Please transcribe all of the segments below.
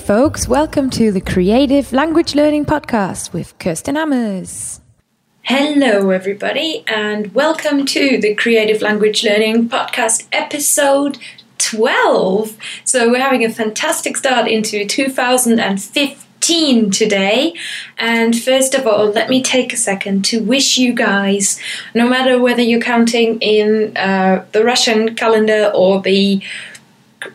folks. Welcome to the Creative Language Learning Podcast with Kerstin Hammes. Hello, everybody, and welcome to the Creative Language Learning Podcast episode 12. So, we're having a fantastic start into 2015 today. And first of all, let me take a second to wish you guys, no matter whether you're counting in uh, the Russian calendar or the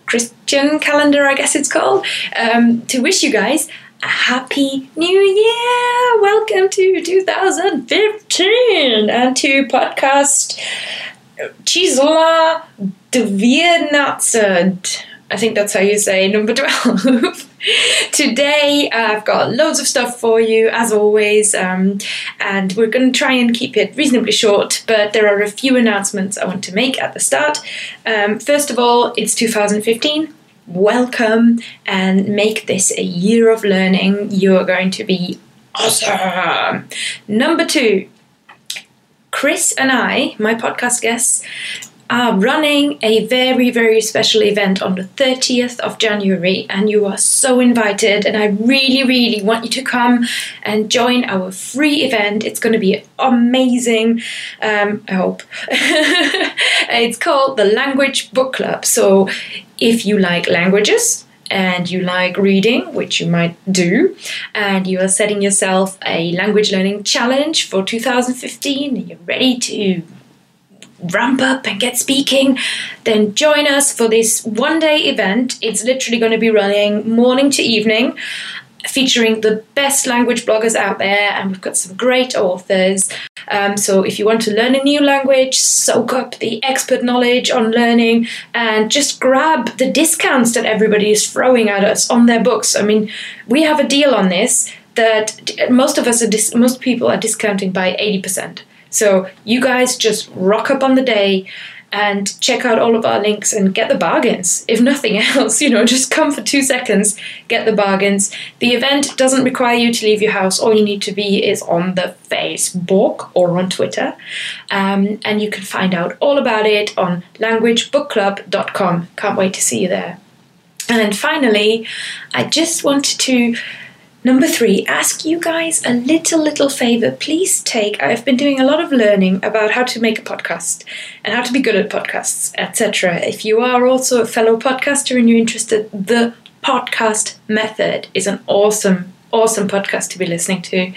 Christian calendar, I guess it's called, um, to wish you guys a happy new year. Welcome to 2015 and to podcast Chisla Dviernaced. I think that's how you say number 12. Today, I've got loads of stuff for you, as always, um, and we're going to try and keep it reasonably short, but there are a few announcements I want to make at the start. Um, first of all, it's 2015. Welcome and make this a year of learning. You are going to be awesome. Number two, Chris and I, my podcast guests, are running a very, very special event on the 30th of January, and you are so invited. And I really, really want you to come and join our free event. It's going to be amazing. Um, I hope. it's called the Language Book Club. So if you like languages, and you like reading, which you might do, and you are setting yourself a language learning challenge for 2015, and you're ready to ramp up and get speaking, then join us for this one day event. It's literally going to be running morning to evening. Featuring the best language bloggers out there, and we've got some great authors. Um, so, if you want to learn a new language, soak up the expert knowledge on learning, and just grab the discounts that everybody is throwing at us on their books. I mean, we have a deal on this that most of us are dis- most people are discounting by eighty percent. So you guys just rock up on the day and check out all of our links and get the bargains. If nothing else, you know, just come for two seconds, get the bargains. The event doesn't require you to leave your house. All you need to be is on the Facebook or on Twitter. Um, and you can find out all about it on languagebookclub.com. Can't wait to see you there. And then finally, I just wanted to Number three, ask you guys a little, little favor. Please take, I've been doing a lot of learning about how to make a podcast and how to be good at podcasts, etc. If you are also a fellow podcaster and you're interested, the podcast method is an awesome, awesome podcast to be listening to.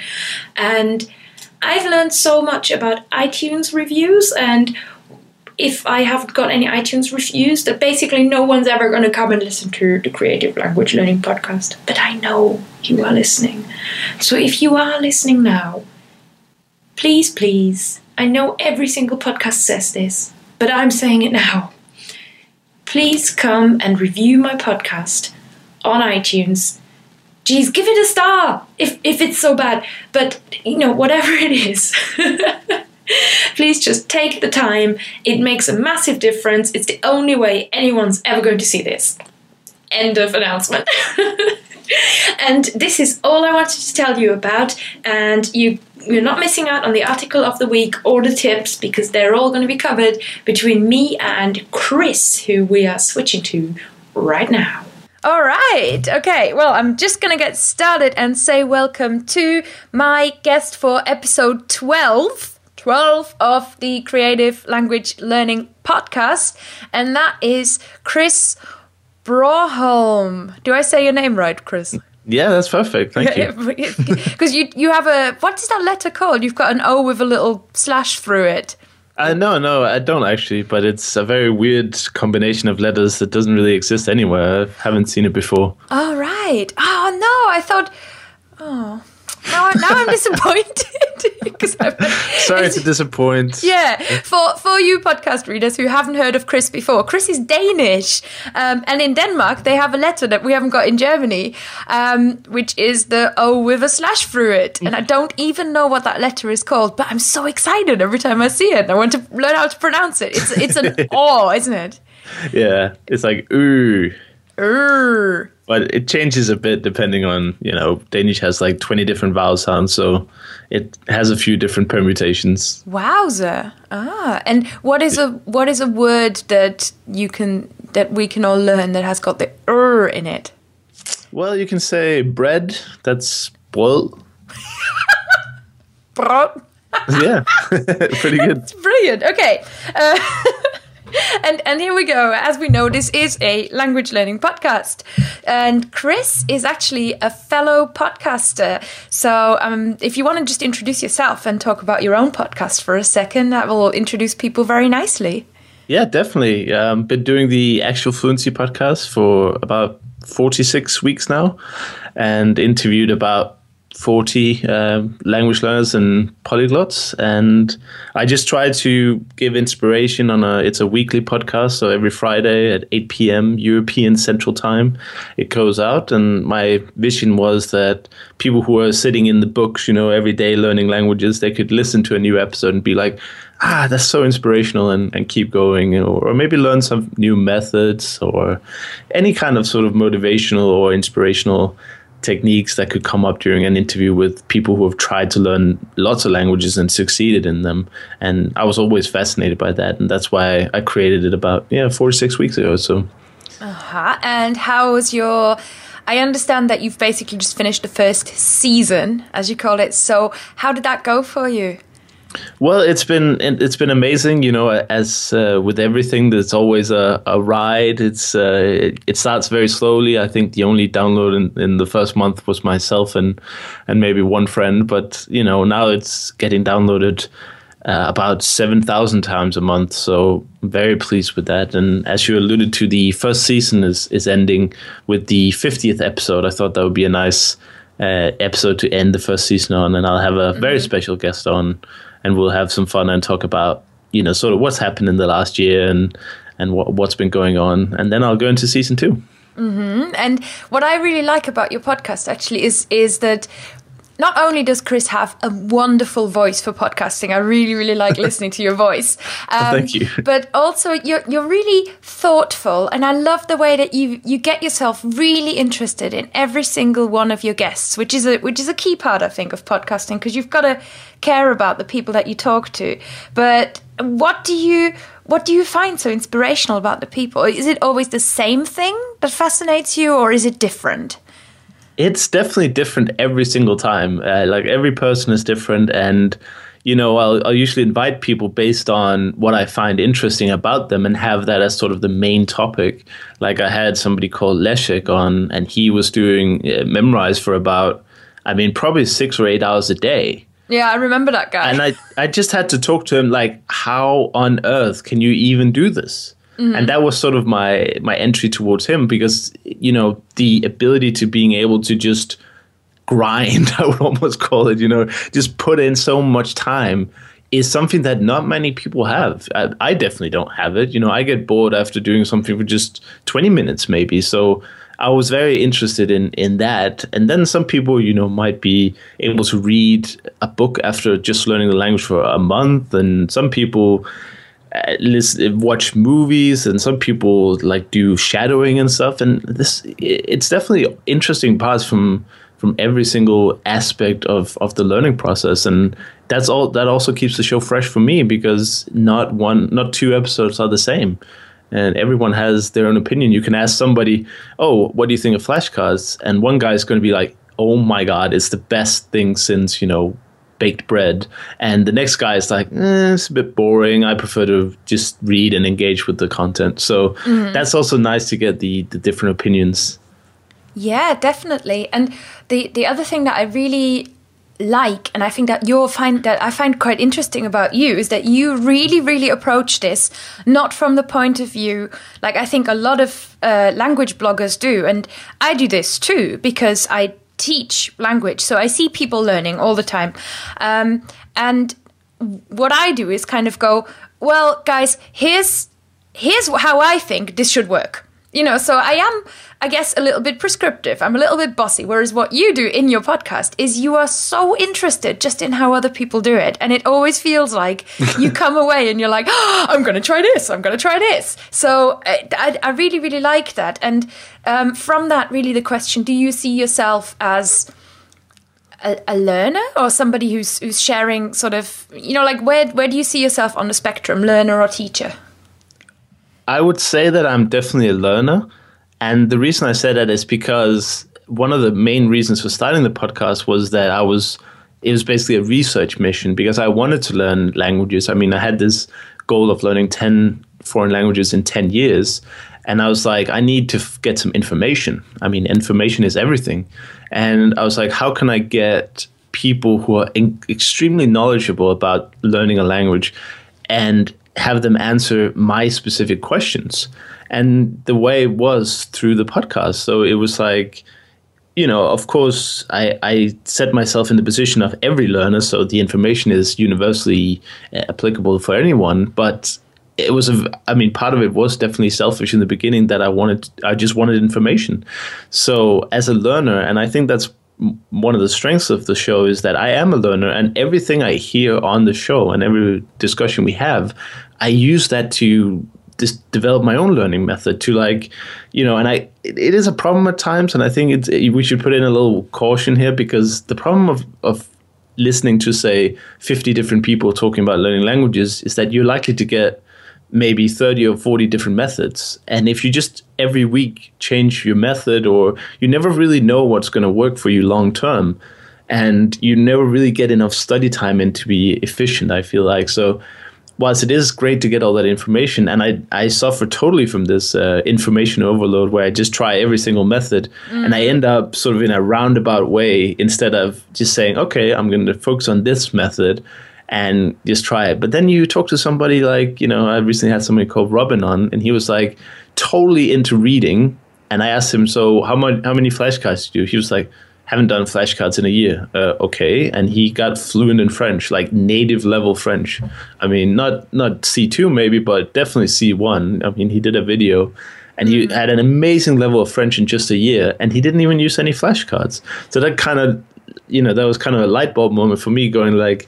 And I've learned so much about iTunes reviews and if I haven't got any iTunes reviews, that basically no one's ever going to come and listen to the Creative Language Learning Podcast. But I know you are listening. So if you are listening now, please, please, I know every single podcast says this, but I'm saying it now. Please come and review my podcast on iTunes. Geez, give it a star if, if it's so bad. But, you know, whatever it is. Please just take the time. It makes a massive difference. It's the only way anyone's ever going to see this. End of announcement. and this is all I wanted to tell you about. And you you're not missing out on the article of the week or the tips because they're all going to be covered between me and Chris, who we are switching to right now. All right. Okay. Well, I'm just going to get started and say welcome to my guest for episode 12. 12 of the Creative Language Learning podcast, and that is Chris Broholm. Do I say your name right, Chris? Yeah, that's perfect. Thank you. Because you you have a what is that letter called? You've got an O with a little slash through it. Uh, no, no, I don't actually, but it's a very weird combination of letters that doesn't really exist anywhere. I haven't seen it before. Oh, right. Oh, no, I thought. Oh. Now, now I'm disappointed because sorry to disappoint. Yeah, for for you podcast readers who haven't heard of Chris before, Chris is Danish, um, and in Denmark they have a letter that we haven't got in Germany, um, which is the O with a slash through it, and I don't even know what that letter is called, but I'm so excited every time I see it. I want to learn how to pronounce it. It's it's an O, isn't it? Yeah, it's like ooh. Urgh. But it changes a bit depending on, you know, Danish has like 20 different vowel sounds, so it has a few different permutations. Wowza. Ah, and what is a what is a word that you can that we can all learn that has got the er in it? Well, you can say bread. That's brød. Brot. Yeah, pretty good. It's brilliant. Okay. Uh, and and here we go. As we know, this is a language learning podcast, and Chris is actually a fellow podcaster. So, um, if you want to just introduce yourself and talk about your own podcast for a second, that will introduce people very nicely. Yeah, definitely. Um, been doing the actual fluency podcast for about 46 weeks now and interviewed about 40 um, language learners and polyglots. And i just try to give inspiration on a it's a weekly podcast. So every friday at 8 p.m european central time it goes out. And my vision was that people who are sitting in the books you know every day learning languages they could listen to a new episode and be like ah that's so inspirational and, and keep going. You know, or maybe learn some new methods or any kind of sort of motivational or inspirational techniques that could come up during an interview with people who have tried to learn lots of languages and succeeded in them. And I was always fascinated by that, and that's why I created it about yeah four to six weeks ago. So, uh-huh. and how was your? I understand that you've basically just finished the first season, as you call it. So, how did that go for you? Well, it's been it's been amazing. You know, as uh, with everything, there's always a, a ride. It's uh, it, it, starts very slowly. I think the only download in, in the first month was myself and and maybe one friend. But you know, now it's getting downloaded uh, about seven thousand times a month. So I'm very pleased with that. And as you alluded to, the first season is is ending with the fiftieth episode. I thought that would be a nice uh, episode to end the first season on, and I'll have a very mm-hmm. special guest on and we'll have some fun and talk about you know sort of what's happened in the last year and and what what's been going on, and then I'll go into season 2 mm-hmm. And what I really like about your podcast actually is is that not only does Chris have a wonderful voice for podcasting, I really, really like listening to your voice. Um, Thank you. But also, you're you're really thoughtful, and I love the way that you you get yourself really interested in every single one of your guests, which is a which is a key part, I think, of podcasting because you've got to care about the people that you talk to. But what do you what do you find so inspirational about the people? Is it always the same thing that fascinates you, or is it different? It's definitely different every single time. Uh, like every person is different, and you know, I'll, I'll usually invite people based on what I find interesting about them and have that as sort of the main topic. Like I had somebody called Leszek on, and he was doing uh, Memrise for about, I mean, probably six or eight hours a day. Yeah, I remember that guy. And I, I just had to talk to him like, how on earth can you even do this? Mm-hmm. And that was sort of my my entry towards him because you know the ability to being able to just grind, I would almost call it, you know, just put in so much time is something that not many people have. I, I, definitely don't have it. You know, I get bored after doing something for just 20 minutes, maybe. So I was very interested in in that. And then some people, you know, might be able to read a book after just learning the language for a month, and some people listen, watch movies and some people like do shadowing and stuff and this it's definitely interesting parts from from every single aspect of of the learning process and that's all that also keeps the show fresh for me because not one not two episodes are the same and everyone has their own opinion. You can ask somebody oh what do you think of flashcards? And one guy is going to be like oh my god it's the best thing since you know baked bread. And the next guy is like, eh, it's a bit boring. I prefer to just read and engage with the content. So mm-hmm. that's also nice to get the, the different opinions. Yeah, definitely. And the, the other thing that I really like and i think that you'll find that i find quite interesting about you is that you really really approach this not from the point of view like i think a lot of uh, language bloggers do and i do this too because i teach language. So I see people learning all the time. Um, and what I do is kind of go, well, guys, here's here's how I think this should work you know, so I am, I guess, a little bit prescriptive. I'm a little bit bossy. Whereas what you do in your podcast is you are so interested just in how other people do it. And it always feels like you come away and you're like, oh, I'm going to try this. I'm going to try this. So I, I, I really, really like that. And um, from that, really, the question do you see yourself as. A, a, learner or somebody who's who's sharing sort of you know like where where do you see yourself on the spectrum learner or teacher I would say that I'm definitely a learner. And the reason I say that is because one of the main reasons for starting the podcast was that I was it was basically a research mission because I wanted to learn languages. I mean, I had this goal of learning 10 foreign languages in 10 years. And I was like, I need to f- get some information. I mean, information is everything. And I was like, how can I get people who are in- extremely knowledgeable about learning a language and have them answer my specific questions? And the way it was through the podcast. So it was like, you know, of course, I, I set myself in the position of every learner, so the information is universally uh, applicable for anyone. But it was a, I mean, part of it was definitely selfish in the beginning that I wanted, I just wanted information. So as a learner, and I think that's one of the strengths of the show is that I am a learner, and everything I hear on the show and every discussion we have, I use that to just develop my own learning method to like you know and i it, it is a problem at times and i think it's we should put in a little caution here because the problem of of listening to say 50 different people talking about learning languages is that you're likely to get maybe 30 or 40 different methods and if you just every week change your method or you never really know what's going to work for you long term and you never really get enough study time in to be efficient i feel like. So whilst it is great to get all that information, and I, I suffer totally from this uh, information overload where I just try every single method mm. and I end up sort of in a roundabout way instead of just saying, okay, I'm going to focus on this method and just try it. But then you talk to somebody like, you know, I recently had somebody called Robin on, and he was like totally into reading. And I asked him, so how much, how many flashcards do you do? He was like, haven't done flashcards in a year. Uh, okay, and he got fluent in French, like native level French. I mean, not not C two maybe, but definitely C one. I mean, he did a video, and he mm-hmm. had an amazing level of French in just a year, and he didn't even use any flashcards. So that kind of, you know, that was kind of a light bulb moment for me, going like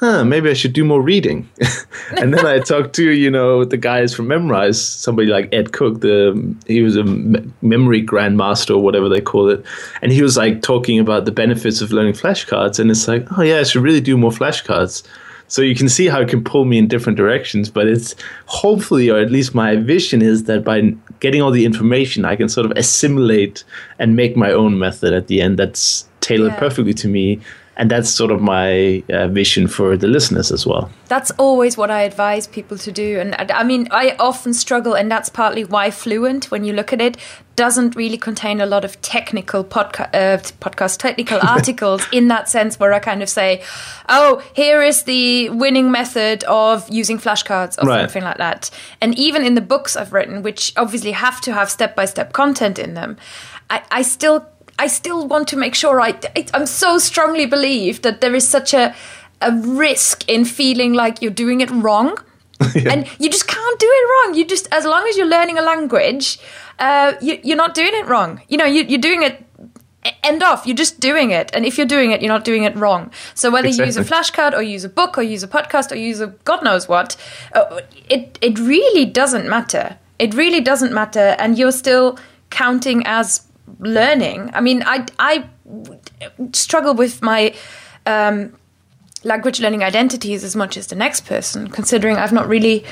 huh, maybe I should do more reading. and then I talked to, you know, the guys from Memrise, somebody like Ed Cooke, the he was a memory grandmaster or whatever they call it. And he was like talking about the benefits of learning flashcards. And it's like, oh yeah, I should really do more flashcards. So you can see how it can pull me in different directions, but it's hopefully, or at least my vision is that by getting all the information, I can sort of assimilate and make my own method at the end that's tailored yeah. perfectly to me and that's sort of my uh, vision for the listeners as well. That's always what i advise people to do. And i mean i often struggle and that's partly why fluent when you look at it doesn't really contain a lot of technical podca- uh, podcast technical articles in that sense where i kind of say oh here is the winning method of using flashcards or right. something like that. And even in the books i've written which obviously have to have step-by-step content in them I, I still I still want to make sure I, I'm so strongly believe that there is such a, a risk in feeling like you're doing it wrong. yeah. And you just can't do it wrong. You just, as long as you're learning a language, uh, you, are not doing it wrong. You know, you, you're doing it end off. You're just doing it. And if you're doing it, you're not doing it wrong. So whether exactly. you use a flashcard or use a book or use a podcast or use a God knows what, uh, it, it really doesn't matter. It really doesn't matter. And you're still counting as learning. I mean, I I struggle with my um, language learning identities as much as the next person, considering I've not really.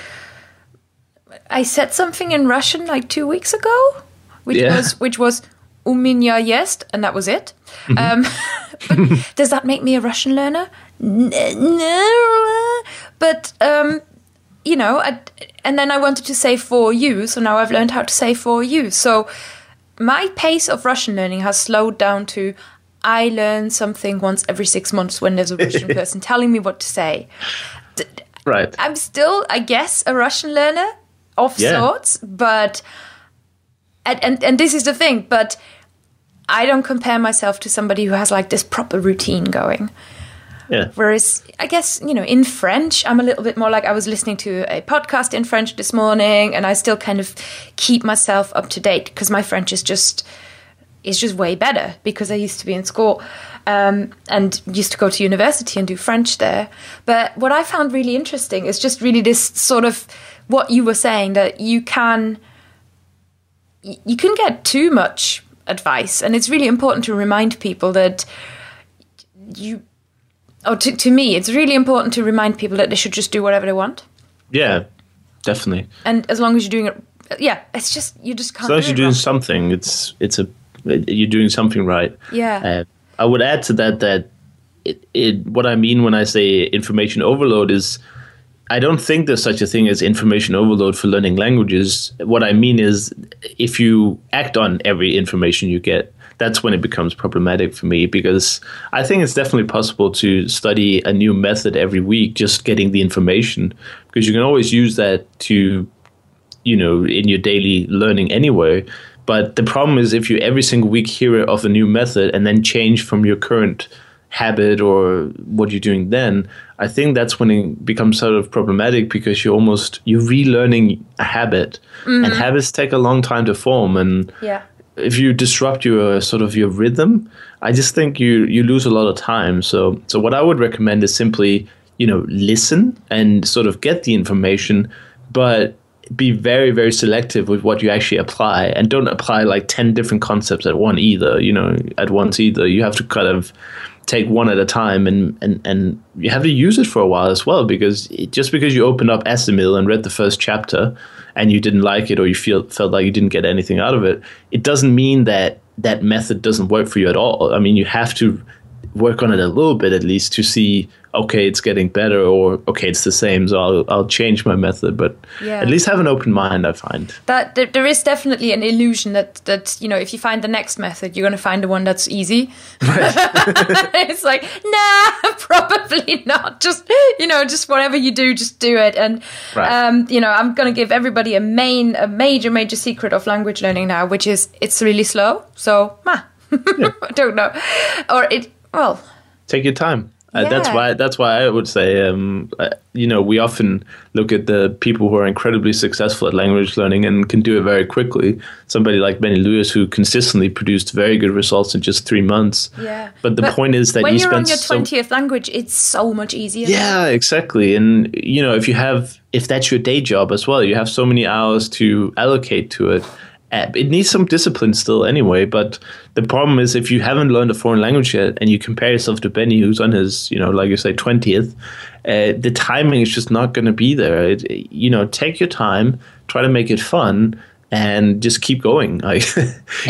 I said something in Russian like two weeks ago, which yeah. was which was uminya jest, and that was it. Mm-hmm. Um, does that make me a Russian learner? No, but um, you know, I, and then I wanted to say for you, so now I've learned how to say for you. So my pace of Russian learning has slowed down to I learn something once every six months when there's a Russian person telling me what to say. Right. I'm still, I guess, a Russian learner of yeah. sorts, but and, and and this is the thing, but I don't compare myself to somebody who has like this proper routine going. Yeah. Whereas I guess, you know, in French, I'm a little bit more like I was listening to a podcast in French this morning and I still kind of keep myself up to date because my French is just is just way better because I used to be in school um, and used to go to university and do French there. But what I found really interesting is just really this sort of what you were saying that you can you can get too much advice and it's really important to remind people that you or to, to me, it's really important to remind people that they should just do whatever they want. Yeah, definitely. And as long as you're doing it, yeah, it's just you just can't. As long as you're doing wrong. something, it's it's a you're doing something right. Yeah. Uh, I would add to that that it, it what I mean when I say information overload is I don't think there's such a thing as information overload for learning languages. What I mean is if you act on every information you get, that's when it becomes problematic for me because I think it's definitely possible to study a new method every week just getting the information because you can always use that to you know in your daily learning anyway. But the problem is if you every single week hear of a new method and then change from your current habit or what you're doing then i think that's when it becomes sort of problematic because you're almost you're relearning a habit. And mm-hmm. habits take a long time to form and Yeah. If you disrupt your sort of your rhythm, I just think you you lose a lot of time. So so what I would recommend is simply you know listen and sort of get the information, but be very very selective with what you actually apply and don't apply like 10 different concepts at one either you know at once either you have to kind of take one at a time and and and you have to use it for a while as well because it, just because you opened up Assimil and read the first chapter and you didn't like it or you feel felt like you didn't get anything out of it it doesn't mean that that method doesn't work for you at all. I mean you have to work on it a little bit at least to see okay it's getting better or okay it's the same so i'll, I'll change my method but Yeah. at least have an open mind i find that there, there is definitely an illusion that that you know if you find the next method you're going to find the one that's easy it's like nah probably not just you know just whatever you do just do it and Right. um, you know i'm going to give everybody a main a major major secret of language learning now which is it's really slow so meh. i don't know or it well take your time. Uh, that's why. That's why I would say, um, uh, you know, we often look at the people who are incredibly successful at language learning and can do it very quickly. Somebody like Benny Lewis, who consistently produced very good results in just three months. yeah But the point is that when you you're spend on your so 20th language it's so much easier yeah, exactly. And you know, if you have, if that's your day job as well, you have so many hours to allocate to it. It needs some discipline still, anyway. But the problem is, if you haven't learned a foreign language yet, and you compare yourself to Benny, who's on his, you know, like you say, twentieth, uh, the timing is just not going to be there. It, you know, take your time, try to make it fun, and just keep going. Like,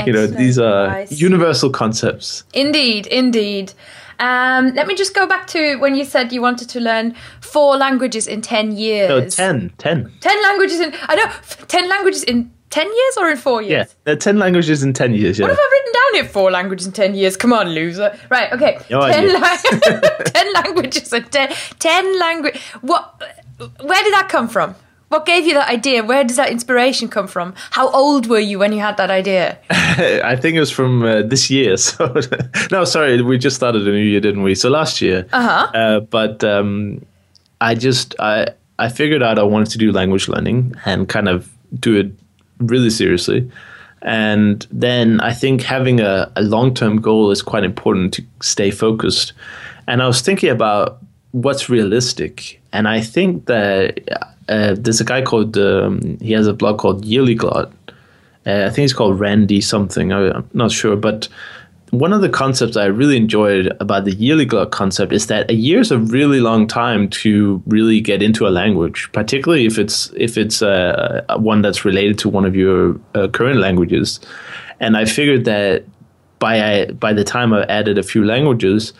you know, these are advice. universal concepts. Indeed, indeed. Um, let me just go back to when you said you wanted to learn four languages in 10 years. No, 10, 10. 10 languages in, I know, f- 10 languages in 10 years or in four years? Yeah, 10 languages in 10 years. Yeah. What have I written down here? Four languages in 10 years. Come on, loser. Right, okay. No 10, idea. la- 10 languages in 10, 10 language. What, where did that come from? What gave you that idea? Where does that inspiration come from? How old were you when you had that idea? I think it was from uh, this year. So no, sorry, we just started a new year, didn't we? So last year. Uh-huh. Uh, but um, I just I I figured out I wanted to do language learning and kind of do it really seriously. And then I think having a, a long term goal is quite important to stay focused. And I was thinking about what's realistic. And I think that uh, there's a guy called, um, he has a blog called Yearlyglot. Uh, I think it's called Randy something. I, I'm not sure. But one of the concepts I really enjoyed about the Yearlyglot concept is that a year is a really long time to really get into a language, particularly if it's if it's uh, one that's related to one of your uh, current languages. And I figured that by by the time I added a few languages,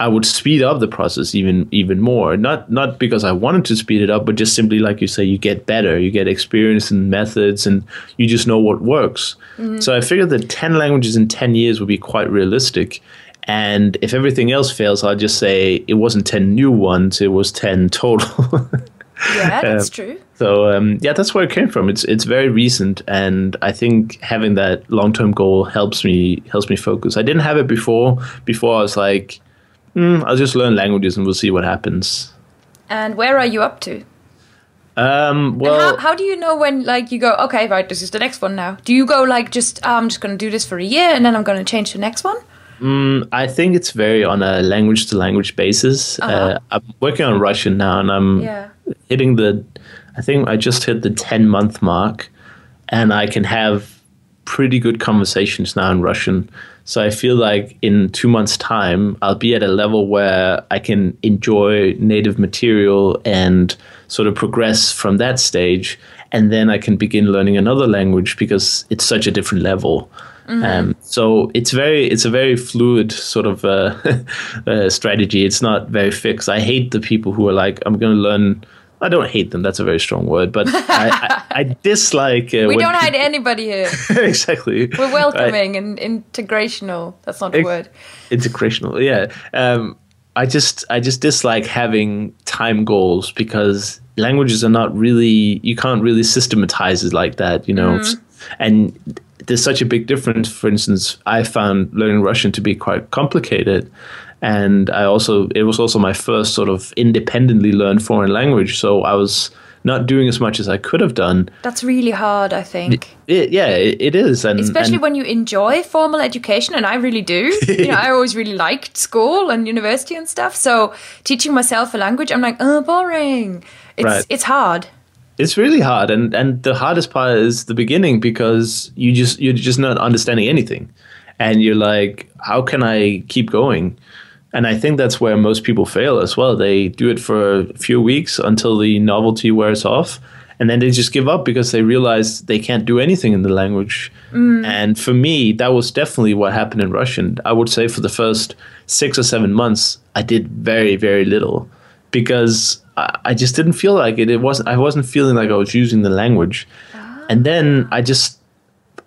I would speed up the process even even more. Not not because I wanted to speed it up, but just simply like you say, you get better, you get experience in methods, and you just know what works. So I figured that ten languages in ten years would be quite realistic. And if everything else fails, I'll just say it wasn't ten new ones; it was ten total. Yeah, that's true. So um, yeah, that's where it came from. It's it's very recent, and I think having that long term goal helps me helps me focus. I didn't have it before. Before I was like, mm, I'll just learn languages and we'll see what happens. And where are you up to? Um, well, how, how do you know when like you go okay right this is the next one now do you go like just oh, i'm just going to do this for a year and then i'm going to change to the next one I think it's very on a language to language basis. uh I'm working on Russian now, and I'm Yeah. hitting the. I think I just hit the ten month mark, and I can have pretty good conversations now in Russian. So I feel like in two months' time, I'll be at a level where I can enjoy native material and sort of progress from that stage. And then I can begin learning another language because it's such a different level. Um, so it's very it's a very fluid sort of uh, uh, strategy. It's not very fixed. I hate the people who are like, I'm going to learn. I don't hate them. That's a very strong word, but I, I, I dislike. Uh, We don't hide people- anybody here. exactly. We're welcoming and integrational. That's not a word. integrational yeah um i just i just dislike having time goals because languages are not really you can't really systematize it like that you know and there's such a big difference for instance i found learning russian to be quite complicated and i also it was also my first sort of independently learned foreign language so i was not doing as much as i could have done That's really hard, I think. it, yeah it, it is and Especially and- when you enjoy formal education, and I really do. you know, I always really liked school and university and stuff. So teaching myself a language, I'm like, oh, boring. It's Right. it's hard. It's really hard, and and the hardest part is the beginning because you just you're just not understanding anything, and you're like, how can I keep going? And I think that's where most people fail as well. They do it for a few weeks until the novelty wears off, and then they just give up because they realize they can't do anything in the language. Mm. And for me, that was definitely what happened in Russian. I would say for the first six or seven months, I did very very little because I, I just didn't feel like it. It wasn't. I wasn't feeling like I was using the language. And then I just,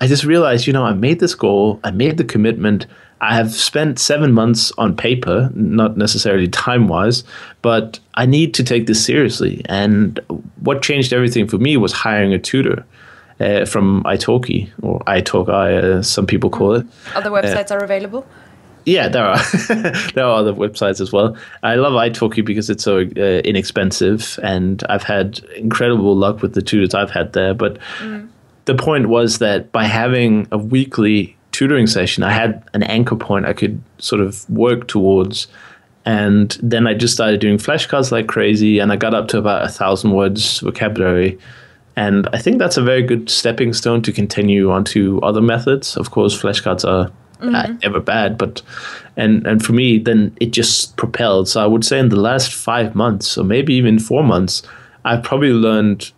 I just realized, you know, I made this goal. I made the commitment. I have spent seven months on paper, not necessarily time wise, but I need to take this seriously. And what changed everything for me was hiring a tutor. Uh, from Italki or Italki, as some people call it. Other websites are available. Yeah, there are there are other websites as well. I love italki because it's so uh, inexpensive, and I've had incredible luck with the tutors I've had there. But the point was that by having a weekly tutoring session, I had an anchor point I could sort of work towards. And then I just started doing flashcards like crazy, and I got up to about a thousand words vocabulary. And I think that's a very good stepping stone to continue onto other methods. Of course, flashcards are uh, never bad, but and and for me, then it just propelled. So I would say in the last five months, or maybe even four months, I've probably learned.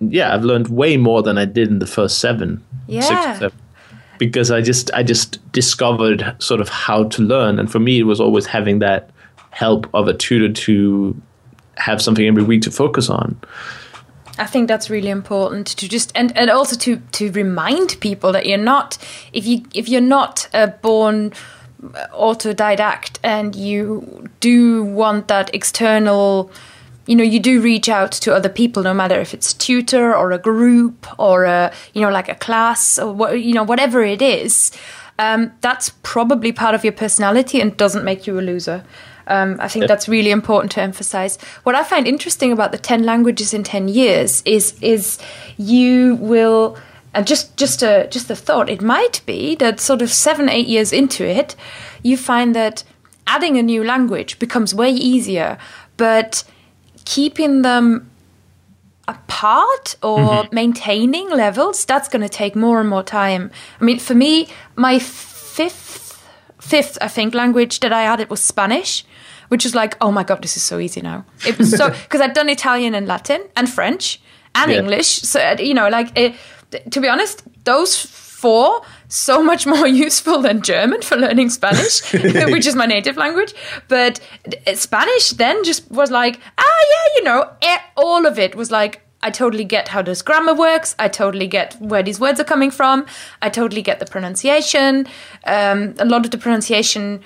Yeah, I've learned way more than I did in the first seven, six Yeah. or seven, because I just I just discovered sort of how to learn, and for me, it was always having that help of a tutor to have something every week to focus on. I think that's really important to just and, and also to to remind people that you're not if you if you're not a born autodidact and you do want that external you know you do reach out to other people no matter if it's tutor or a group or a you know like a class or what you know whatever it is um, that's probably part of your personality and doesn't make you a loser um, I think that's really important to emphasize. What I find interesting about the ten languages in ten years is is you will and just just a just a thought. It might be that sort of seven eight years into it, you find that adding a new language becomes way easier, but keeping them apart or maintaining levels that's going to take more and more time. I mean for me my fifth fifth i think language that i added was spanish which is like oh my god this is so easy now. It was so because i'd done italian and latin and french and Yeah. english so uh, you know like it, to be honest those four so much more useful than german for learning spanish which is my native language but spanish then just was like ah yeah you know eh, all of it was like I totally get how this grammar works. I totally get where these words are coming from. I totally get the pronunciation. Um, a lot of the pronunciation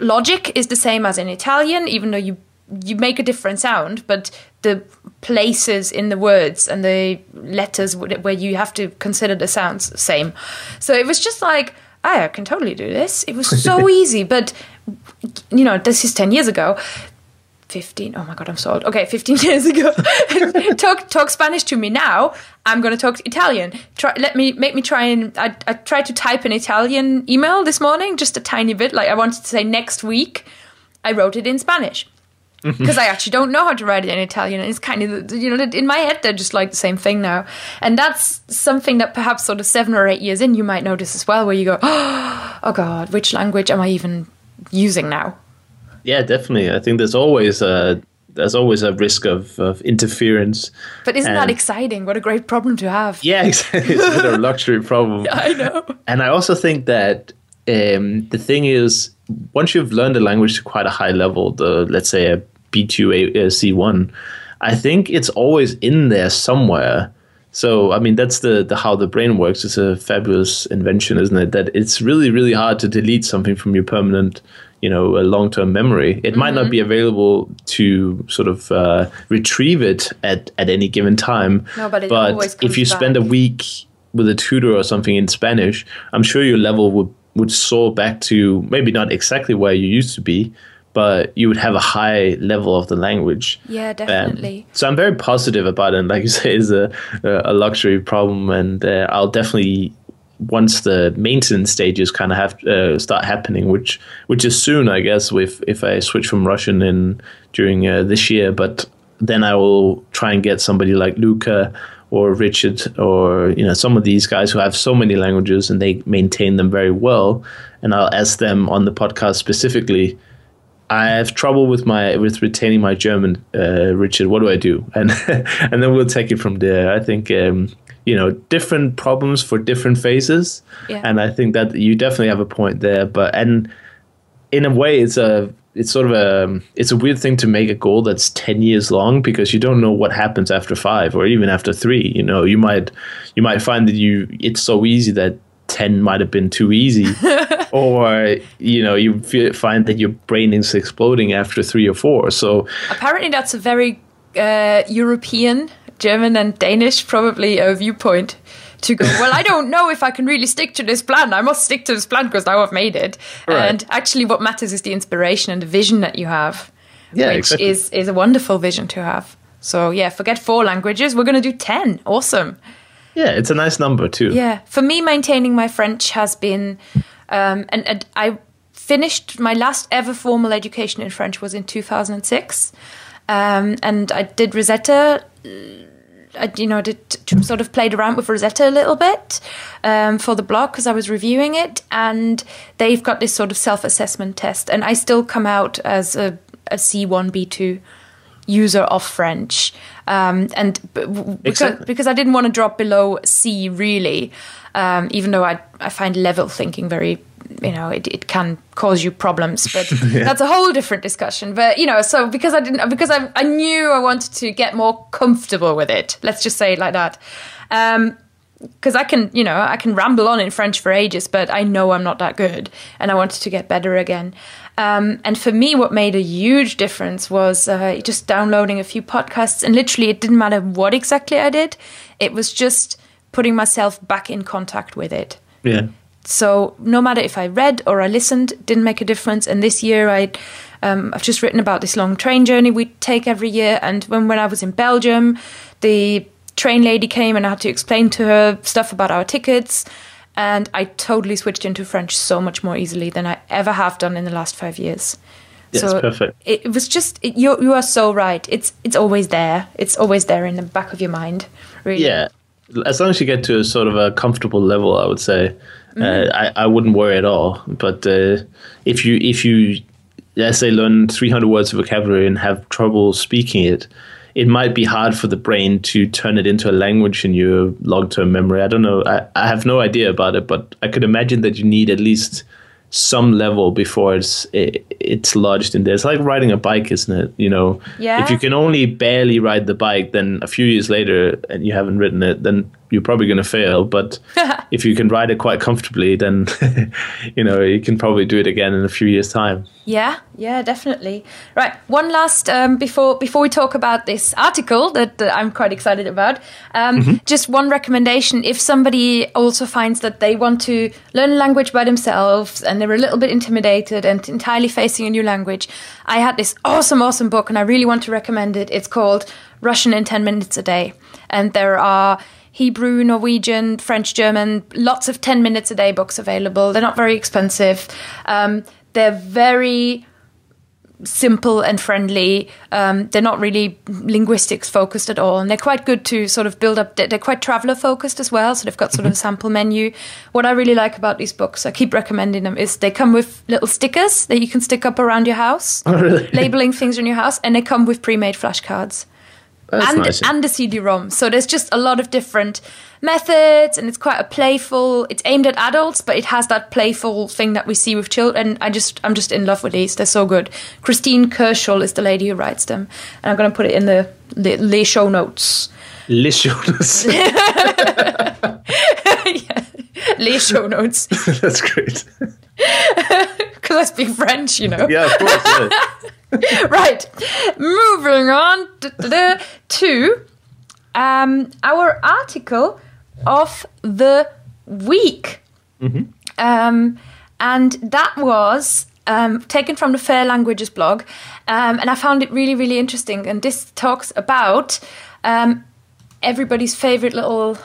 logic is the same as in Italian, even though you you make a different sound, but the places in the words and the letters where you have to consider the sounds same. So it was just like, oh, I can totally do this. It was so easy, but you know, this is ten years ago. 15 oh my god i'm so old okay 15 years ago talk talk spanish to me now i'm going to talk italian try let me make me try and I, I tried to type an italian email this morning just a tiny bit like i wanted to say next week i wrote it in spanish because i actually don't know how to write it in italian and it's kind of you know in my head they're just like the same thing now and that's something that perhaps sort of seven or eight years in you might notice as well where you go oh god which language am i even using now Yeah, definitely. I think there's always uh, there's always a risk of, of interference. But isn't that exciting? What a great problem to have. Yeah, exactly. It's a bit of a luxury problem. I know. And I also think that um, the thing is, once you've learned a language to quite a high level, the let's say a B2, a, a C1, I think it's always in there somewhere. So I mean, that's the, the how the brain works. It's a fabulous invention, isn't it? That it's really really hard to delete something from your permanent, you know, long term memory. It might not be available to sort of uh, retrieve it at at any given time. No, but always if you spend a week with a tutor or something in Spanish, I'm sure your level would would soar back to maybe not exactly where you used to be, but you would have a high level of the language. Yeah, Um, definitely. so I'm very positive about it. And like you say, it's a a luxury problem, and uh, I'll definitely once the maintenance stages kind of have uh, start happening, which which is soon, I guess, if if I switch from Russian in during uh, this year. But then I will try and get somebody like Luca or Richard or you know some of these guys who have so many languages and they maintain them very well, and I'll ask them on the podcast specifically. I have trouble with my with retaining my German, uh, Richard. What do I do? And and then we'll take it from there. I think um, you know different problems for different phases, Yeah. and I think that you definitely have a point there. But and in a way, it's a it's sort of a it's a weird thing to make a goal that's ten years long because you don't know what happens after five or even after three. You know, you might you might find that you it's so easy that. 10 might have been too easy or you know you feel, find that your brain is exploding after three or four so Apparently, that's a very uh, European, German, and Danish probably a viewpoint to go. Well, I don't know if I can really stick to this plan. I must stick to this plan because now I've made it. Right. And actually, what matters is the inspiration and the vision that you have, Yeah, which exactly. is is a wonderful vision to have. So yeah, forget four languages. We're going to do ten. Awesome. Yeah it's a nice number too. Yeah, for me, maintaining my French has been, um, and, and I finished my last ever formal education in French was in 2006, um, and I did Rosetta. I, you know, did sort of played around with Rosetta a little bit um, for the blog because I was reviewing it, and they've got this sort of self-assessment test, and I still come out as a, a C1, B2 user of French, um, and because, Exactly. because I didn't want to drop below C really, um, even though I I find level thinking very, you know, it, it can cause you problems, but that's a whole different discussion. But you know, so because I didn't because I I knew I wanted to get more comfortable with it. Let's just say it like that. Um, because I can, you know, I can ramble on in French for ages, but I know I'm not that good, and I wanted to get better again. Um, and for me, what made a huge difference was uh, just downloading a few podcasts, and literally, it didn't matter what exactly I did; it was just putting myself back in contact with it. yeah So no matter if I read or I listened, didn't make a difference. And this year, I um, I've just written about this long train journey we take every year. And when when I was in Belgium, the train lady came and I had to explain to her stuff about our tickets. And I totally switched into French so much more easily than I ever have done in the last five years. Yeah, it's perfect. It, it was just it, you. You are so right. It's it's always there. It's always there in the back of your mind. Really. yeah as long as you get to a sort of a comfortable level i would say uh, I, I wouldn't worry at all but uh, if you if you let's say learn 300 words of vocabulary and have trouble speaking it it might be hard for the brain to turn it into a language in your long-term memory i don't know i, I have no idea about it but i could imagine that you need at least some level before it's it, it's lodged in there. It's like riding a bike, isn't it? You know, Yeah. if you can only barely ride the bike, then a few years later and you haven't ridden it, then you're probably going to fail. But if you can ride it quite comfortably, then you know you can probably do it again in a few years' time. Yeah, yeah, definitely. Right, one last um, before before we talk about this article that, that I'm quite excited about. Um, Just one recommendation: if somebody also finds that they want to learn a language by themselves and they're a little bit intimidated and entirely facing a new language, I had this awesome, awesome book, and I really want to recommend it. It's called Russian in Ten Minutes a Day, and there are Hebrew, Norwegian, French, German, lots of 10 minutes a day books available. They're not very expensive. Um, they're very simple and friendly. Um, they're not really linguistics focused at all, and they're quite good to sort of build up. They're quite traveler focused as well, so they've got sort of a sample menu. What I really like about these books, I keep recommending them, is they come with little stickers that you can stick up around your house, Oh, really? labeling things in your house, and they come with pre-made flashcards That's and nice. and a CD-ROM. So there's just a lot of different methods, and it's quite a playful. It's aimed at adults, but it has that playful thing that we see with children. I just I'm just in love with these. They're so good. Kristine Kershul is the lady who writes them, and I'm going to put it in the the, the show notes. Licious. Les show notes That's great. because I speak French, you know. Yeah, of course. Yeah. right. Moving on to um, our article of the week. Um, and that was um, taken from the Fair Languages blog. Um, and I found it really, really interesting. And this talks about um, everybody's favorite little.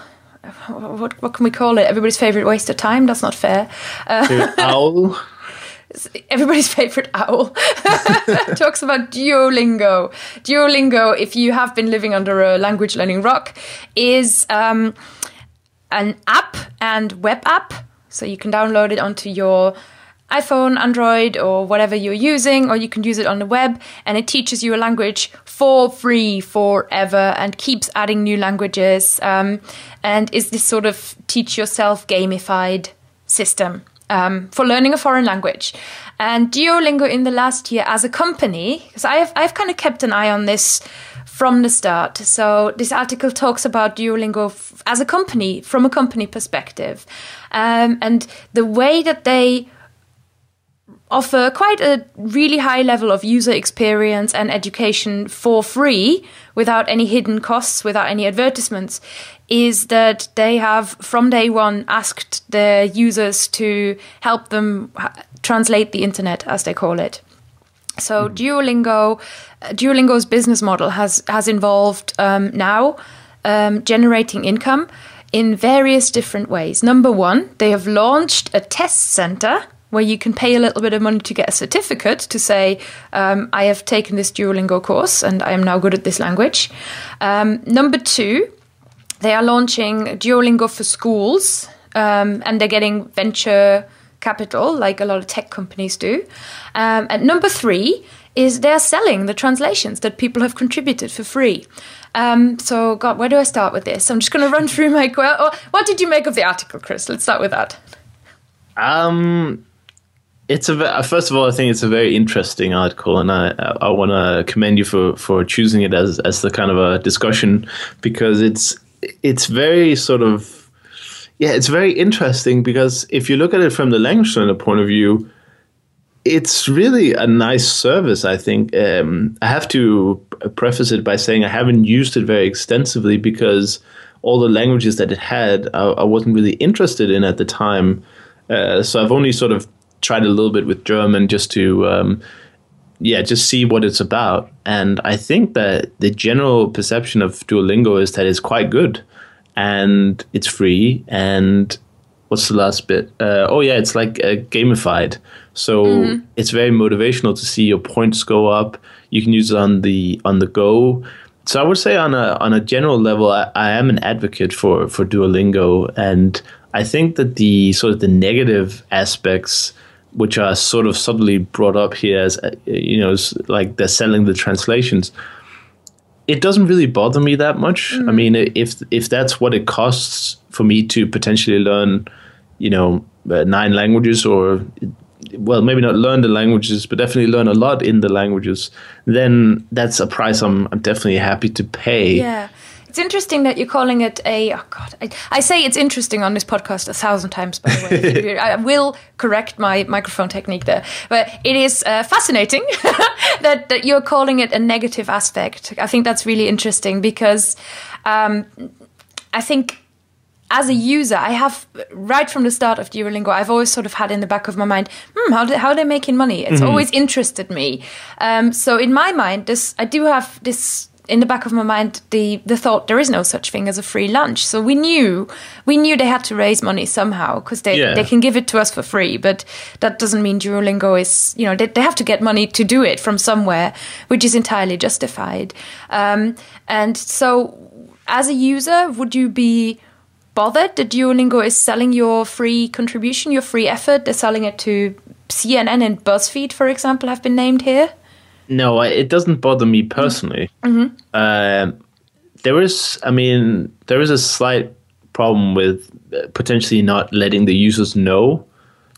What, what can we call it? Everybody's favorite waste of time? That's not fair. Uh, Owl. everybody's favorite owl. Talks about duolingo. Duolingo if you have been living under a language learning rock is um, an app and web app. So you can download it onto your iphone android or whatever you're using or you can use it on the web and it teaches you a language for free forever and keeps adding new languages um, and is this sort of teach yourself gamified system um, for learning a foreign language. And Duolingo in the last year as a company, because I've, I've kind of kept an eye on this from the start. So this article talks about Duolingo f- as a company, from a company perspective. Um, and the way that they offer quite a really high level of user experience and education for free without any hidden costs, without any advertisements, is that they have from day one asked their users to help them translate the internet, as they call it. So Duolingo, uh, Duolingo's business model has has involved um, now um, generating income in various different ways. Number one, they have launched a test center where you can pay a little bit of money to get a certificate to say um, I have taken this Duolingo course and I am now good at this language. Um, number two, they are launching Duolingo for schools, um, and they're getting venture capital like a lot of tech companies do. Um, and number three is they're selling the translations that people have contributed for free. Um, so, God, where do I start with this? I'm just going to run through my. oh, what did you make of the article, Chris? Let's start with that. Um, it's a first of all, I think it's a very interesting article, and I I want to commend you for for choosing it as as the kind of a discussion because it's it's very sort of yeah, it's very interesting because if you look at it from the language learner point of view, it's really a nice service. I think um, I have to preface it by saying I haven't used it very extensively because all the languages that it had, I, I wasn't really interested in at the time. Uh, so I've only sort of tried a little bit with German just to, um, yeah, just see what it's about. And I think that the general perception of Duolingo is that it's quite good, and it's free. And what's the last bit? Uh, oh yeah, it's like uh, gamified. So it's very motivational to see your points go up. You can use it on the on the go. So I would say on a on a general level, I, I am an advocate for for Duolingo, and I think that the sort of the negative aspects, which are sort of subtly brought up here, as uh, you know, like they're selling the translations. It doesn't really bother me that much. I mean, if if that's what it costs for me to potentially learn, you know, uh, nine languages or well, maybe not learn the languages, but definitely learn a lot in the languages, then that's a price I'm, I'm definitely happy to pay. Yeah. It's interesting that you're calling it a. Oh God, I, I say it's interesting on this podcast a thousand times. By the way, I will correct my microphone technique there, but it is uh, fascinating that that you're calling it a negative aspect. I think that's really interesting because um, I think as a user, I have right from the start of Duolingo, I've always sort of had in the back of my mind, hmm, how, do, how are they making money? It's always interested me. Um, so in my mind, this I do have this in the back of my mind the the thought there is no such thing as a free lunch. So we knew we knew they had to raise money somehow because they Yeah. they can give it to us for free, but that doesn't mean Duolingo is you know they they have to get money to do it from somewhere, which is entirely justified. Um, and so, as a user, would you be bothered that Duolingo is selling your free contribution, your free effort? They're selling it to CNN and BuzzFeed, for example, have been named here. No, it doesn't bother me personally. Um, there is, I mean, there is a slight problem with uh, potentially not letting the users know.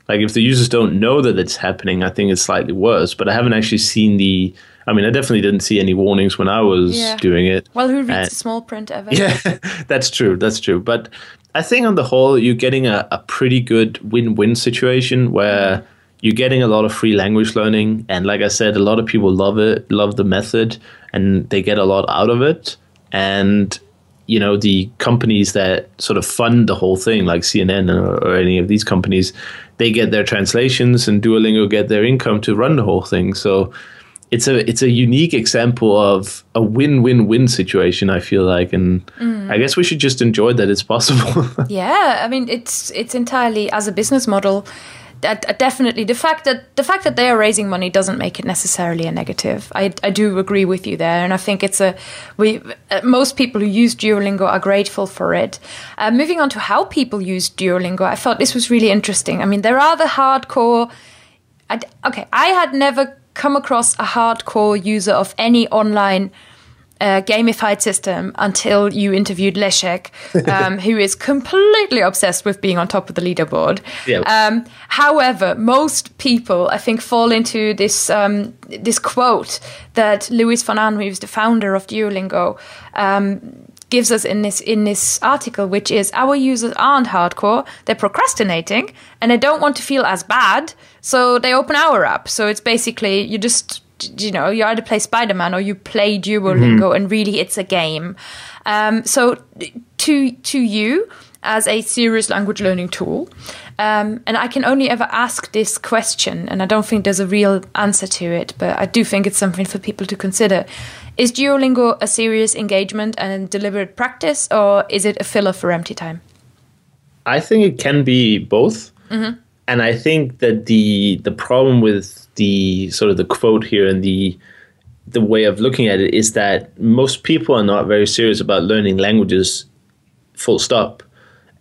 Like, if the users don't know that it's happening, I think it's slightly worse. But I haven't actually seen the. I mean, I definitely didn't see any warnings when I was Yeah. doing it. Well, who reads And- small print ever? Yeah, that's true. That's true. But I think on the whole, you're getting a, a pretty good win win situation where you're getting a lot of free language learning. And like I said, a lot of people love it, love the method, and they get a lot out of it. And, you know, the companies that sort of fund the whole thing, like CNN or, or any of these companies, they get their translations and Duolingo get their income to run the whole thing. So, it's a it's a unique example of a win-win-win situation i feel like and mm. i guess we should just enjoy that it's possible Yeah, I mean it's it's entirely as a business model. That uh, definitely the fact that the fact that they are raising money doesn't make it necessarily a negative. I, I do agree with you there, and I think it's a we uh, most people who use Duolingo are grateful for it. Uh, moving on to how people use Duolingo, I thought this was really interesting. I mean, there are the hardcore. I okay, I had never come across a hardcore user of any online uh, gamified system until you interviewed Leszek, um, who is completely obsessed with being on top of the leaderboard. Yeah. Um, however, most people, I think, fall into this um, this quote that Luis von Ahn, who's the founder of Duolingo, um, gives us in this in this article, which is our users aren't hardcore; they're procrastinating and they don't want to feel as bad, so they open our app. So it's basically you just you know you either play Spider Man or you play Duolingo, and really it's a game. Um, so to to you as a serious language learning tool. Um, and I can only ever ask this question, and I don't think there's a real answer to it, but I do think it's something for people to consider. Is Duolingo a serious engagement and deliberate practice, or is it a filler for empty time? i think it can be both and i think that the the problem with the sort of the quote here and the the way of looking at it is that most people are not very serious about learning languages full stop.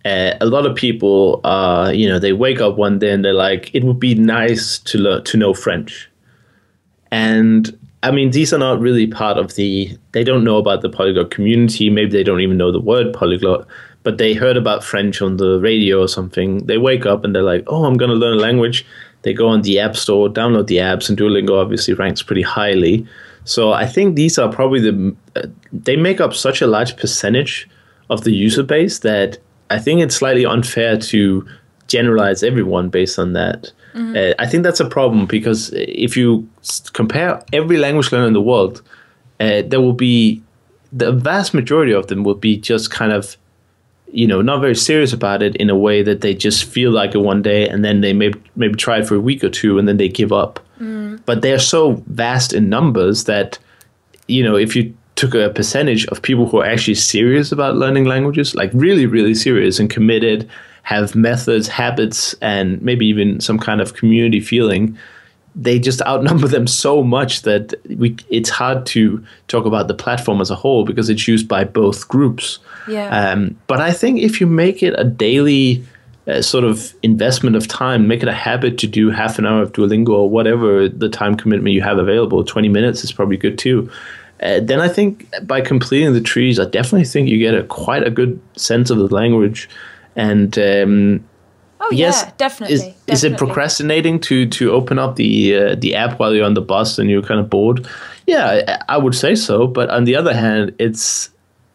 Uh, a lot of people uh, you know they wake up one day and they're like it would be nice to learn to know french. And i mean these are not really part of the they don't know about the polyglot community. Maybe they don't even know the word polyglot but they heard about french on the radio or something. They wake up and they're like oh i'm going to learn a language they go on the app store download the apps and duolingo obviously ranks pretty highly. So i think these are probably the uh, they make up such a large percentage of the user base that i think it's slightly unfair to generalize everyone based on that. Uh, I think that's a problem because if you compare every language learner in the world, uh, there will be the vast majority of them will be just kind of, you know, not very serious about it in a way that they just feel like it one day and then they maybe maybe try it for a week or two and then they give up. Mm. But they're so vast in numbers that, you know, if you took a percentage of people who are actually serious about learning languages, like really, really serious and committed, have methods, habits, and maybe even some kind of community feeling, they just outnumber them so much that we it's hard to talk about the platform as a whole because it's used by both groups. Yeah. Um, but I think if you make it a daily uh, sort of investment of time, make it a habit to do half an hour of Duolingo or whatever the time commitment you have available, 20 minutes is probably good too. Uh, then I think by completing the trees, I definitely think you get a quite a good sense of the language. And um, Oh yes, yeah, definitely. Is, is it procrastinating to to open up the uh, the app while you're on the bus and you're kind of bored? Yeah, I, would say so. But on the other hand, it's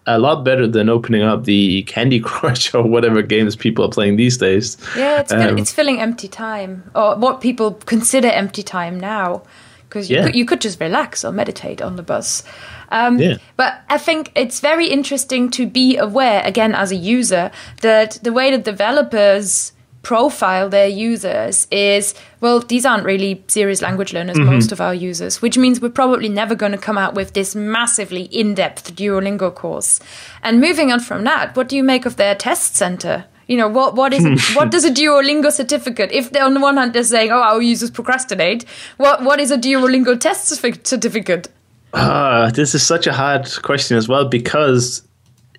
a lot better than opening up the Candy Crush or whatever games people are playing these days. Yeah, it's, Um, it's filling empty time, or what people consider empty time now, because you, Yeah. could, you could just relax or meditate on the bus. Um, Yeah. But I think it's very interesting to be aware, again, as a user, that the way that developers profile their users is well, these aren't really serious language learners, most of our users, which means we're probably never going to come out with this massively in depth Duolingo course. And moving on from that, what do you make of their test center? You know, what, what is what does a Duolingo certificate? If they're on the one hand they're saying, oh, our users procrastinate, what what is a Duolingo test certificate? Uh, this is such a hard question as well because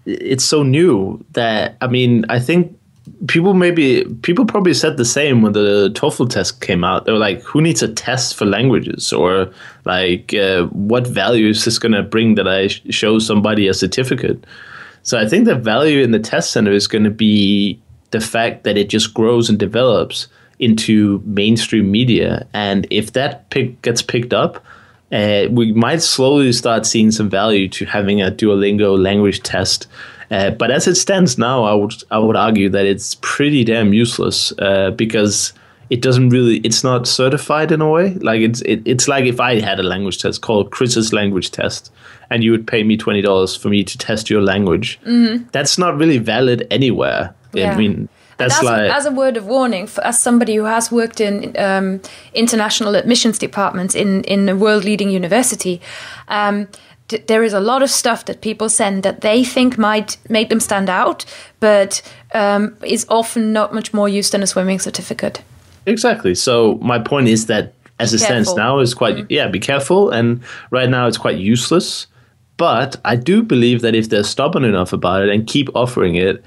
it's so new that I mean I think people maybe people probably said the same when the TOEFL test came out. They were like, "Who needs a test for languages?" Or like, uh, "What value is this going to bring that I sh- show somebody a certificate?" So I think the value in the test center is going to be the fact that it just grows and develops into mainstream media, and if that pick gets picked up. Uh, we might slowly start seeing some value to having a Duolingo language test uh, but as it stands now, I would I would argue that it's pretty damn useless uh, because it doesn't really it's not certified in a way. Like it's it, it's like if I had a language test called Chris's language test, and you would pay me twenty dollars for me to test your language. Mm-hmm. That's not really valid anywhere. Yeah. I mean. That's as, like as a word of warning, for, as somebody who has worked in um, international admissions departments in in a world leading university, um, there is a lot of stuff that people send that they think might make them stand out, but um, is often not much more used than a swimming certificate. Exactly. So my point is that as it stands now is quite mm. yeah be careful and right now it's quite useless but i do believe that if they're stubborn enough about it and keep offering it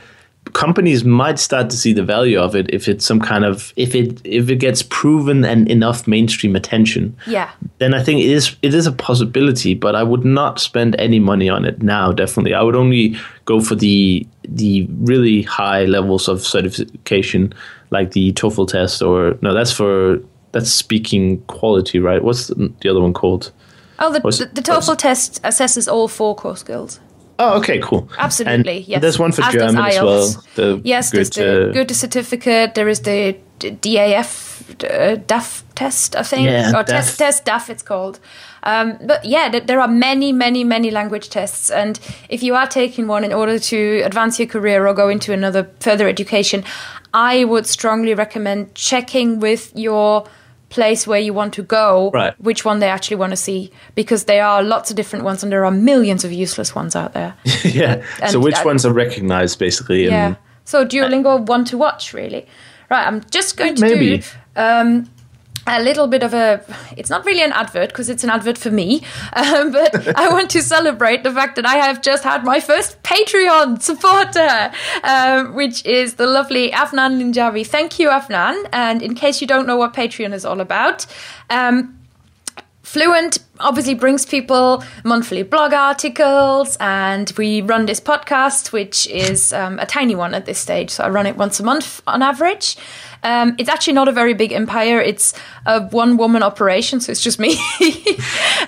companies might start to see the value of it if it's some kind of if it if it gets proven and enough mainstream attention. Yeah. Then i think it is it is a possibility but i would not spend any money on it now definitely. I would only go for the the really high levels of certification like the TOEFL test or no that's for that's speaking quality right? What's the other one called? Oh the, the, the TOEFL test assesses all four core skills Oh, okay, cool. Absolutely, and yes. There's one for as German as well. The yes, there's the Goethe certificate. There is the DAF, uh, DAF test, I think, yeah, or DAF. test test DAF. It's called. Um, but yeah, there are many, many, many language tests, and if you are taking one in order to advance your career or go into another further education, I would strongly recommend checking with your place where you want to go, right. which one they actually want to see, because there are lots of different ones and there are millions of useless ones out there. yeah. And so which ones are recognized basically? Yeah. So Duolingo one to watch really. Right. I'm just going to Maybe. do. Um, a little bit of a it's not really an advert because it's an advert for me um, but i want to celebrate the fact that i have just had my first patreon supporter um, which is the lovely afnan linjavi thank you afnan and in case you don't know what patreon is all about um, Fluent obviously brings people monthly blog articles, and we run this podcast, which is um, a tiny one at this stage. So I run it once a month on average. Um, it's actually not a very big empire. It's a one woman operation, so it's just me.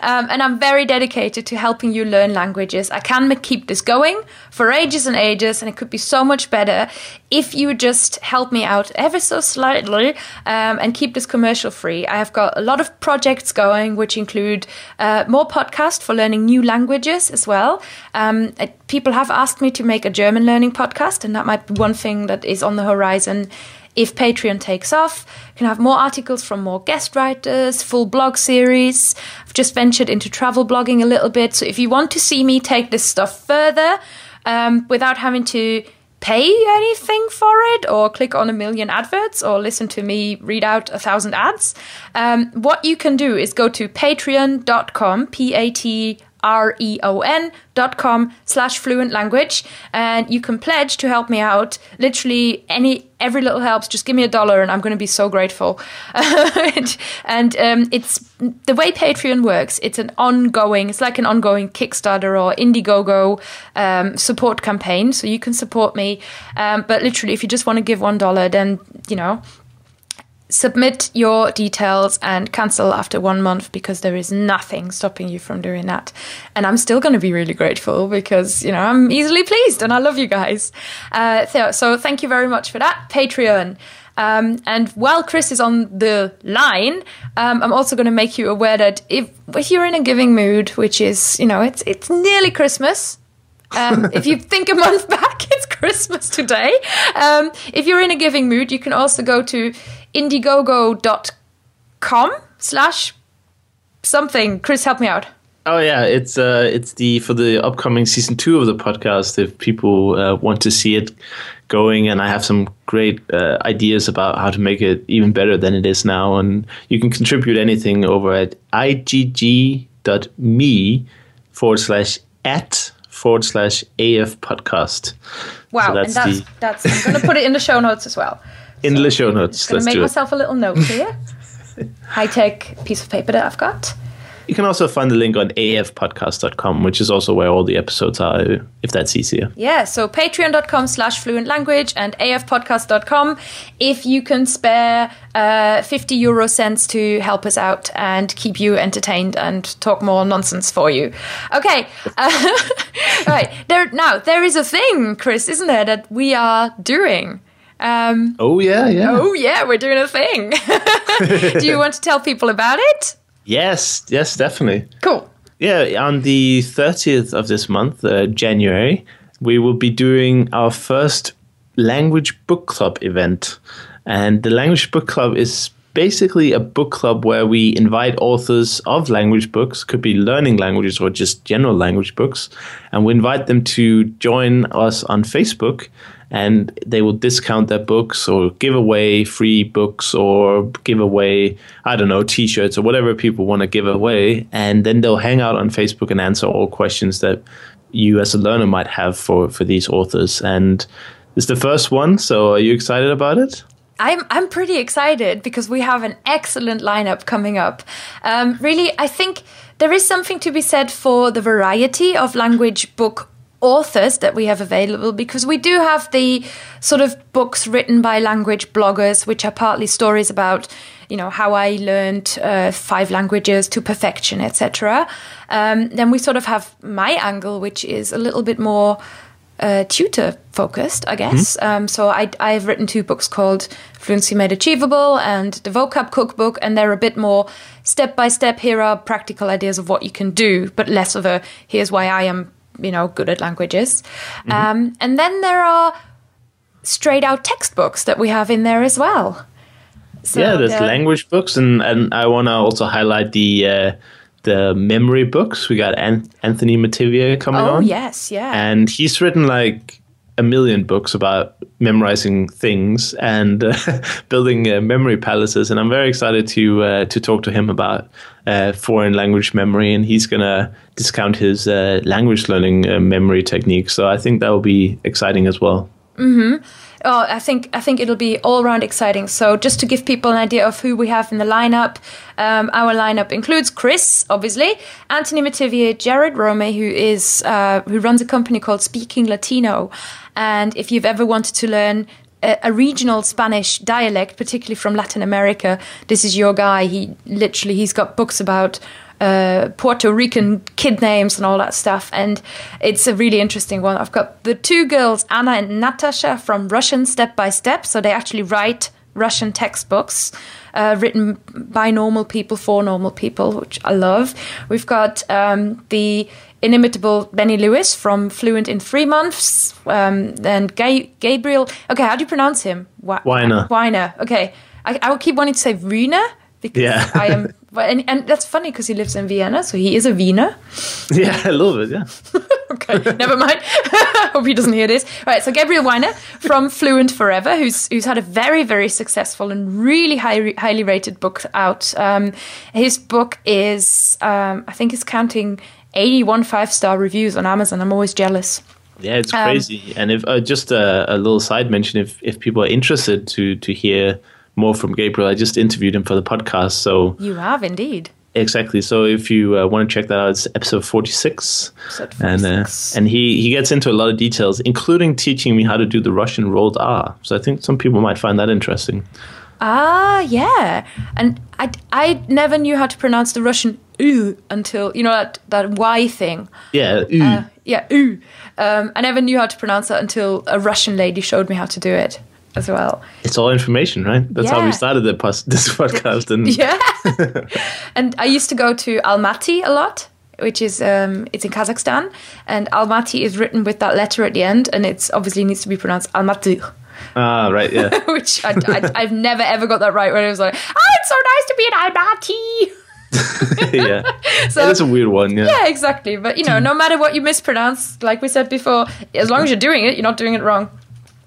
um, and I'm very dedicated to helping you learn languages. I can keep this going for ages and ages, and it could be so much better if you just help me out ever so slightly um, and keep this commercial free. I have got a lot of projects going, which include uh, more podcasts for learning new languages as well. Um, people have asked me to make a German learning podcast, and that might be one thing that is on the horizon if Patreon takes off, you can have more articles from more guest writers, full blog series. I've just ventured into travel blogging a little bit. So if you want to see me take this stuff further um, without having to pay anything for it or click on a million adverts or listen to me read out a thousand ads, um, what you can do is go to patreon.com, P A T R-E-O-N dot com slash fluent language. And you can pledge to help me out. Literally any every little helps. Just give me a dollar and i'm going to be so grateful. And, um, it's the way patreon works it's an ongoing it's like an ongoing kickstarter or indiegogo um, support campaign. So you can support me. Um, but literally if you just want to give one dollar then you know submit your details and cancel after one month because there is nothing stopping you from doing that. And I'm still going to be really grateful because, you know, I'm easily pleased and I love you guys. Uh, so, so thank you very much for that. Patreon. Um, and while Chris is on the line, um, I'm also going to make you aware that if if you're in a giving mood, which is you know it's it's nearly Christmas, Um, if you think a month back, it's Christmas today. Um, if you're in a giving mood, you can also go to indiegogo.com slash something. Chris, help me out. Oh yeah, it's uh, it's the for the upcoming season two of the podcast. If people uh, want to see it going, and I have some great uh, ideas about how to make it even better than it is now, and you can contribute anything over at igg.me forward slash at forward slash af podcast. Wow, So and that's that's the- that's. I'm going to put it in the show notes as well. In the show notes, Going let's make do it. myself a little note here. High tech piece of paper that I've got. You can also find the link on afpodcast.com, which is also where all the episodes are, if that's easier. Yeah, so patreon.com slash fluent language and afpodcast.com if you can spare uh, 50 euro cents to help us out and keep you entertained and talk more nonsense for you. Okay, uh, right. There, now, there is a thing, Chris, isn't there, that we are doing? Um, Oh yeah, yeah. oh, yeah, we're doing a thing. Do you want to tell people about it? Yes, yes, definitely. Cool. Yeah, on the 30th of this month, uh, January, we will be doing our first language book club event. And the language book club is basically a book club where we invite authors of language books, could be learning languages or just general language books, and we invite them to join us on Facebook and they will discount their books or give away free books or give away i don't know t-shirts or whatever people want to give away. And then they'll hang out on facebook and answer all questions that you as a learner might have for for these authors. And it's the first one so are you excited about it? I'm I'm pretty excited because we have an excellent lineup coming up. Um, really, I think there is something to be said for the variety of language book authors that we have available because we do have the sort of books written by language bloggers, which are partly stories about you know how I learned uh, five languages to perfection, etc. Um, then we sort of have my angle, which is a little bit more uh, tutor focused, I guess. Um, so I, I've written two books called Fluency Made Achievable and the Vocab Cookbook, and they're a bit more step by step. Here are practical ideas of what you can do, but less of a here's why I am, you know, good at languages. Um, and then there are straight out textbooks that we have in there as well. So yeah there's they're- language books and and i want to also highlight the uh the memory books we got An- anthony metivier coming Oh on yes, yeah. and he's written like a million books about memorizing things and uh, building uh, memory palaces and i'm very excited to uh, to talk to him about uh, foreign language memory and he's gonna discount his uh, language learning uh, memory techniques. So i think that will be exciting as well. Oh, I think I think it'll be all round exciting. So just to give people an idea of who we have in the lineup, um, our lineup includes Chris, obviously, Anthony Metivier, Jared Rome, who is uh, who runs a company called Speaking Latino, and if you've ever wanted to learn a, regional Spanish dialect, particularly from Latin America, this is your guy. He literally he's got books about uh, Puerto Rican kid names and all that stuff. And it's a really interesting one. I've got the two girls, Anna and Natasha, from Russian Step by Step. So they actually write Russian textbooks uh, written by normal people for normal people, which I love. We've got um, the inimitable Benny Lewis from Fluent in Three Months. Um, and Ga- Gabriel, okay, how do you pronounce him? Wa- Wyner. Wyner, okay. I, I will keep wanting to say Wiener because Yeah. I am, and, and that's funny because he lives in Vienna, so he is a Wiener. yeah I love it. yeah Okay, never mind. Hope he doesn't hear this. Right, so Gabriel Wyner from Fluent Forever, who's who's had a very very successful and really high, highly rated book out. Um, his book is, um, I think, is counting eighty one five star reviews on Amazon. I'm always jealous. Yeah, it's Um, crazy. and if uh, just a, a little side mention, if if people are interested to to hear more from Gabriel, I just interviewed him for the podcast. So You have indeed. exactly. So if you uh, want to check that out, it's episode forty six, and uh, and he he gets into a lot of details, including teaching me how to do the Russian rolled R. So I think some people might find that interesting. Ah, yeah. And I, I never knew how to pronounce the Russian U until, you know, that, that Y thing. Yeah, ooh. Uh, yeah, U. Um, I never knew how to pronounce that until a Russian lady showed me how to do it as well. it's all information, right? That's how we started the pos- this podcast, and Yeah. and I used to go to Almaty a lot which is um, it's in Kazakhstan, and Almaty is written with that letter at the end, and it's obviously needs to be pronounced Almaty, Ah, right, yeah. which I, I, I've never ever got that right. When I was like, oh, it's so nice to be in Almaty. yeah. So- That is a weird one, yeah. Yeah, exactly. But you know, no matter what you mispronounce, like we said before, as long as you're doing it, you're not doing it wrong.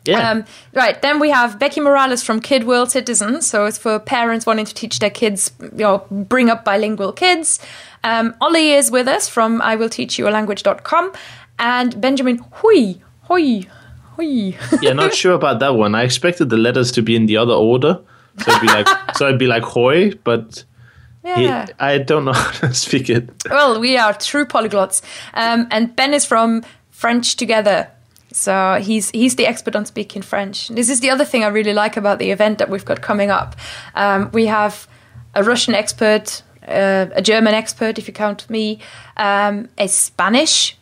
Yeah. Um, right, then we have Becky Morales from Kid World Citizen. So it's for parents wanting to teach their kids, you know, bring up bilingual kids. Um, Ollie is with us from I Will Teach You a Language.com. And Benjamin Houy, Houy. yeah, not sure about that one. I expected the letters to be in the other order. So it'd be like so it'd be like hoy, but he- yeah. I don't know how to speak it. Well, we are true polyglots. Um, and Ben is from French Together. So he's he's the expert on speaking French. This is the other thing I really like about the event that we've got coming up. Um, we have a Russian expert, uh, a German expert, if you count me, um, a Spanish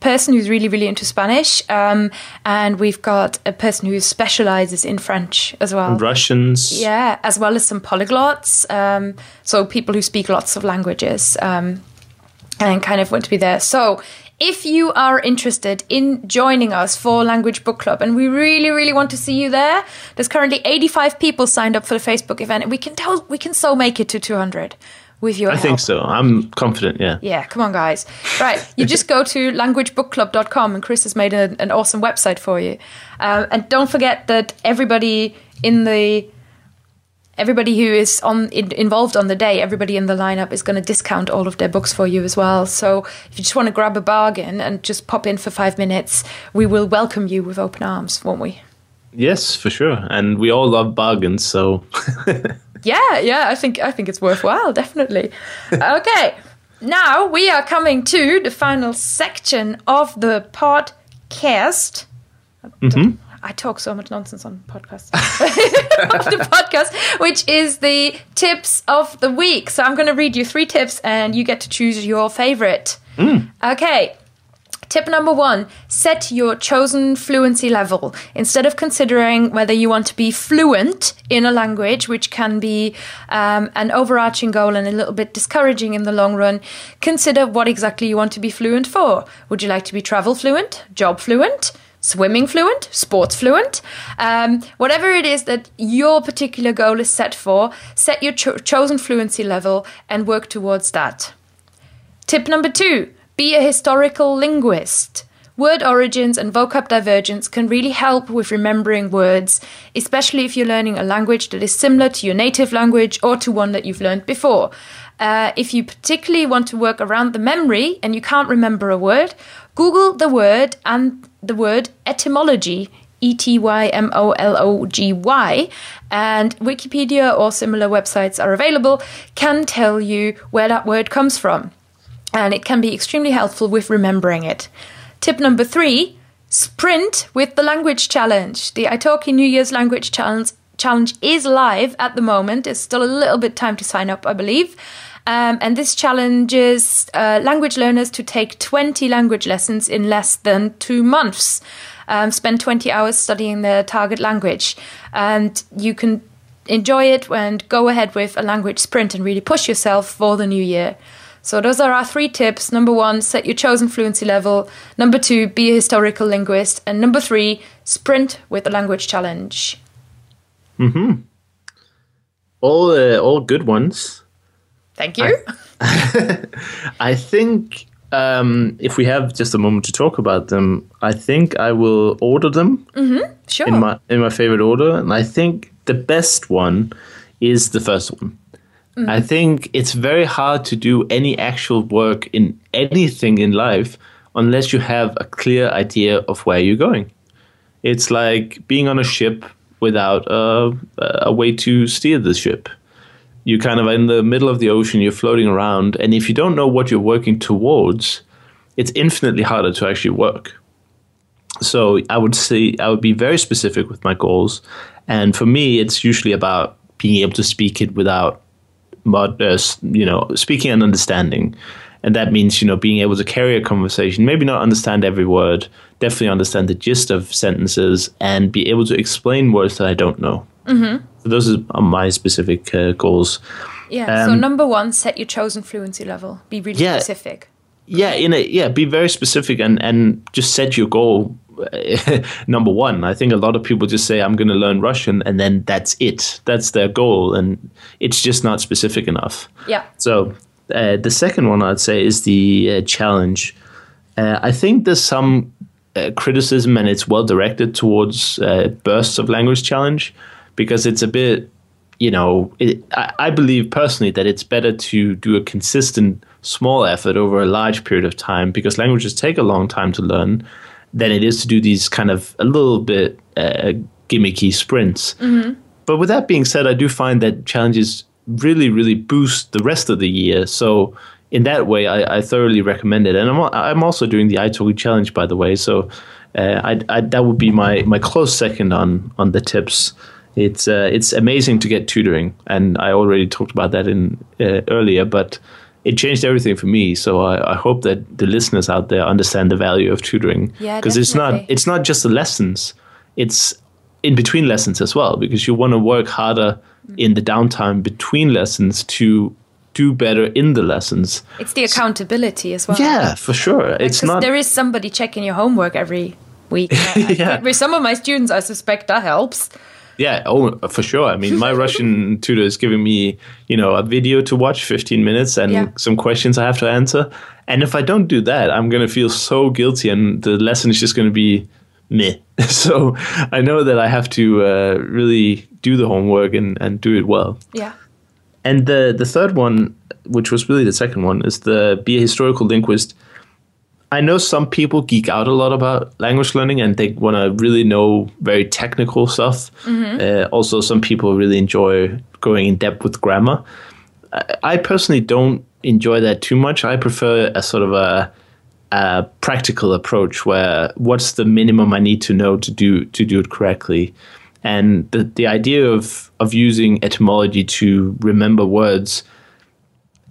person who's really really into Spanish, um, and we've got a person who specializes in French as well. Russians. Yeah, as well as some polyglots. Um, so people who speak lots of languages um, and kind of want to be there. So if you are interested in joining us for Language Book Club, and we really, really want to see you there, there's currently 85 people signed up for the Facebook event, and we can tell we can so make it to 200 with your I help. think so. I'm confident, yeah. Yeah, come on, guys. Right, you just go to languagebookclub.com and Chris has made a, an awesome website for you. Um, and don't forget that everybody in the everybody who is on in, involved on the day, everybody in the lineup is going to discount all of their books for you as well. So if you just want to grab a bargain and just pop in for five minutes, we will welcome you with open arms, won't we? Yes, for sure. And we all love bargains, so Yeah, yeah, I think I think it's worthwhile, definitely. okay. Now we are coming to the final section of the podcast. Mm-hmm. I talk so much nonsense on podcasts. of the podcast, which is the tips of the week. So I'm going to read you three tips, and you get to choose your favorite. Mm. Okay. Tip number one set your chosen fluency level. Instead of considering whether you want to be fluent in a language, which can be um, an overarching goal and a little bit discouraging in the long run, consider what exactly you want to be fluent for. Would you like to be travel fluent, job fluent? Swimming fluent, sports fluent, um, whatever it is that your particular goal is set for, set your cho- chosen fluency level and work towards that. Tip number two be a historical linguist. Word origins and vocab divergence can really help with remembering words, especially if you're learning a language that is similar to your native language or to one that you've learned before. Uh, if you particularly want to work around the memory and you can't remember a word, Google the word and the word etymology E T Y M O L O G Y, and Wikipedia or similar websites are available, can tell you where that word comes from. And it can be extremely helpful with remembering it. Tip number three sprint with the language challenge. The Italki New Year's language challenge. Challenge is live at the moment. It's still a little bit time to sign up, I believe. Um, and this challenges uh, language learners to take 20 language lessons in less than two months. Um, spend 20 hours studying their target language. And you can enjoy it and go ahead with a language sprint and really push yourself for the new year. So, those are our three tips. Number one, set your chosen fluency level. Number two, be a historical linguist. And number three, sprint with the language challenge. Mhm. all uh, all good ones. Thank you. I think um, if we have just a moment to talk about them, I think I will order them sure. in my in my favorite order, and I think the best one is the first one. I mm-hmm. think it's very hard to do any actual work in anything in life unless you have a clear idea of where you're going. It's like being on a ship without a, a way to steer the ship. You're kind of in the middle of the ocean, you're floating around, and if you don't know what you're working towards, it's infinitely harder to actually work. So I would say I would be very specific with my goals, and for me, it's usually about being able to speak it without, but uh, you know, speaking and understanding, and that means you know being able to carry a conversation, maybe not understand every word, definitely understand the gist of sentences, and be able to explain words that I don't know. Mm-hmm. So those are my specific uh, goals. yeah. so, um, number one, set your chosen fluency level. Be really yeah. specific. yeah, in a yeah, be very specific and and just set your goal. Number one, I think a lot of people just say I'm going to learn Russian, and then that's it. That's their goal, and it's just not specific enough. Yeah. So uh, the second one I'd say is the uh, challenge. Uh, I think there's some uh, criticism, and it's well directed towards uh, bursts of language challenge because it's a bit, you know, it, I, I believe personally that it's better to do a consistent small effort over a large period of time because languages take a long time to learn than it is to do these kind of a little bit uh, gimmicky sprints. But with that being said, I do find that challenges really, really boost the rest of the year. So in that way, I, I thoroughly recommend it. And I'm, I'm also doing the iTalki challenge, by the way. So uh, I, I, that would be my, my close second on on the tips. It's uh, it's amazing to get tutoring, and I already talked about that in uh, earlier, but. It changed everything for me, so I, I hope that the listeners out there understand the value of tutoring. Yeah, because it's not it's not just the lessons; it's in between lessons as well because you want to work harder mm. in the downtime between lessons to do better in the lessons. It's the accountability as well. Yeah, for sure. It's not there is somebody checking your homework every week. Yeah. With some of my students, I suspect that helps. Yeah, oh, for sure. I mean, my Russian tutor is giving me, you know, a video to watch, 15 minutes, and Yeah. some questions I have to answer. And if I don't do that, I'm going to feel so guilty, and the lesson is just going to be meh. So I know that I have to uh, really do the homework and, and do it well. Yeah. And the the third one, which was really the second one, is the be a historical linguist. I know some people geek out a lot about language learning and they want to really know very technical stuff. Uh, also, some people really enjoy going in depth with grammar. I, I personally don't enjoy that too much. I prefer a sort of a, a practical approach where what's the minimum I need to know to do to do it correctly. And the, the idea of, of using etymology to remember words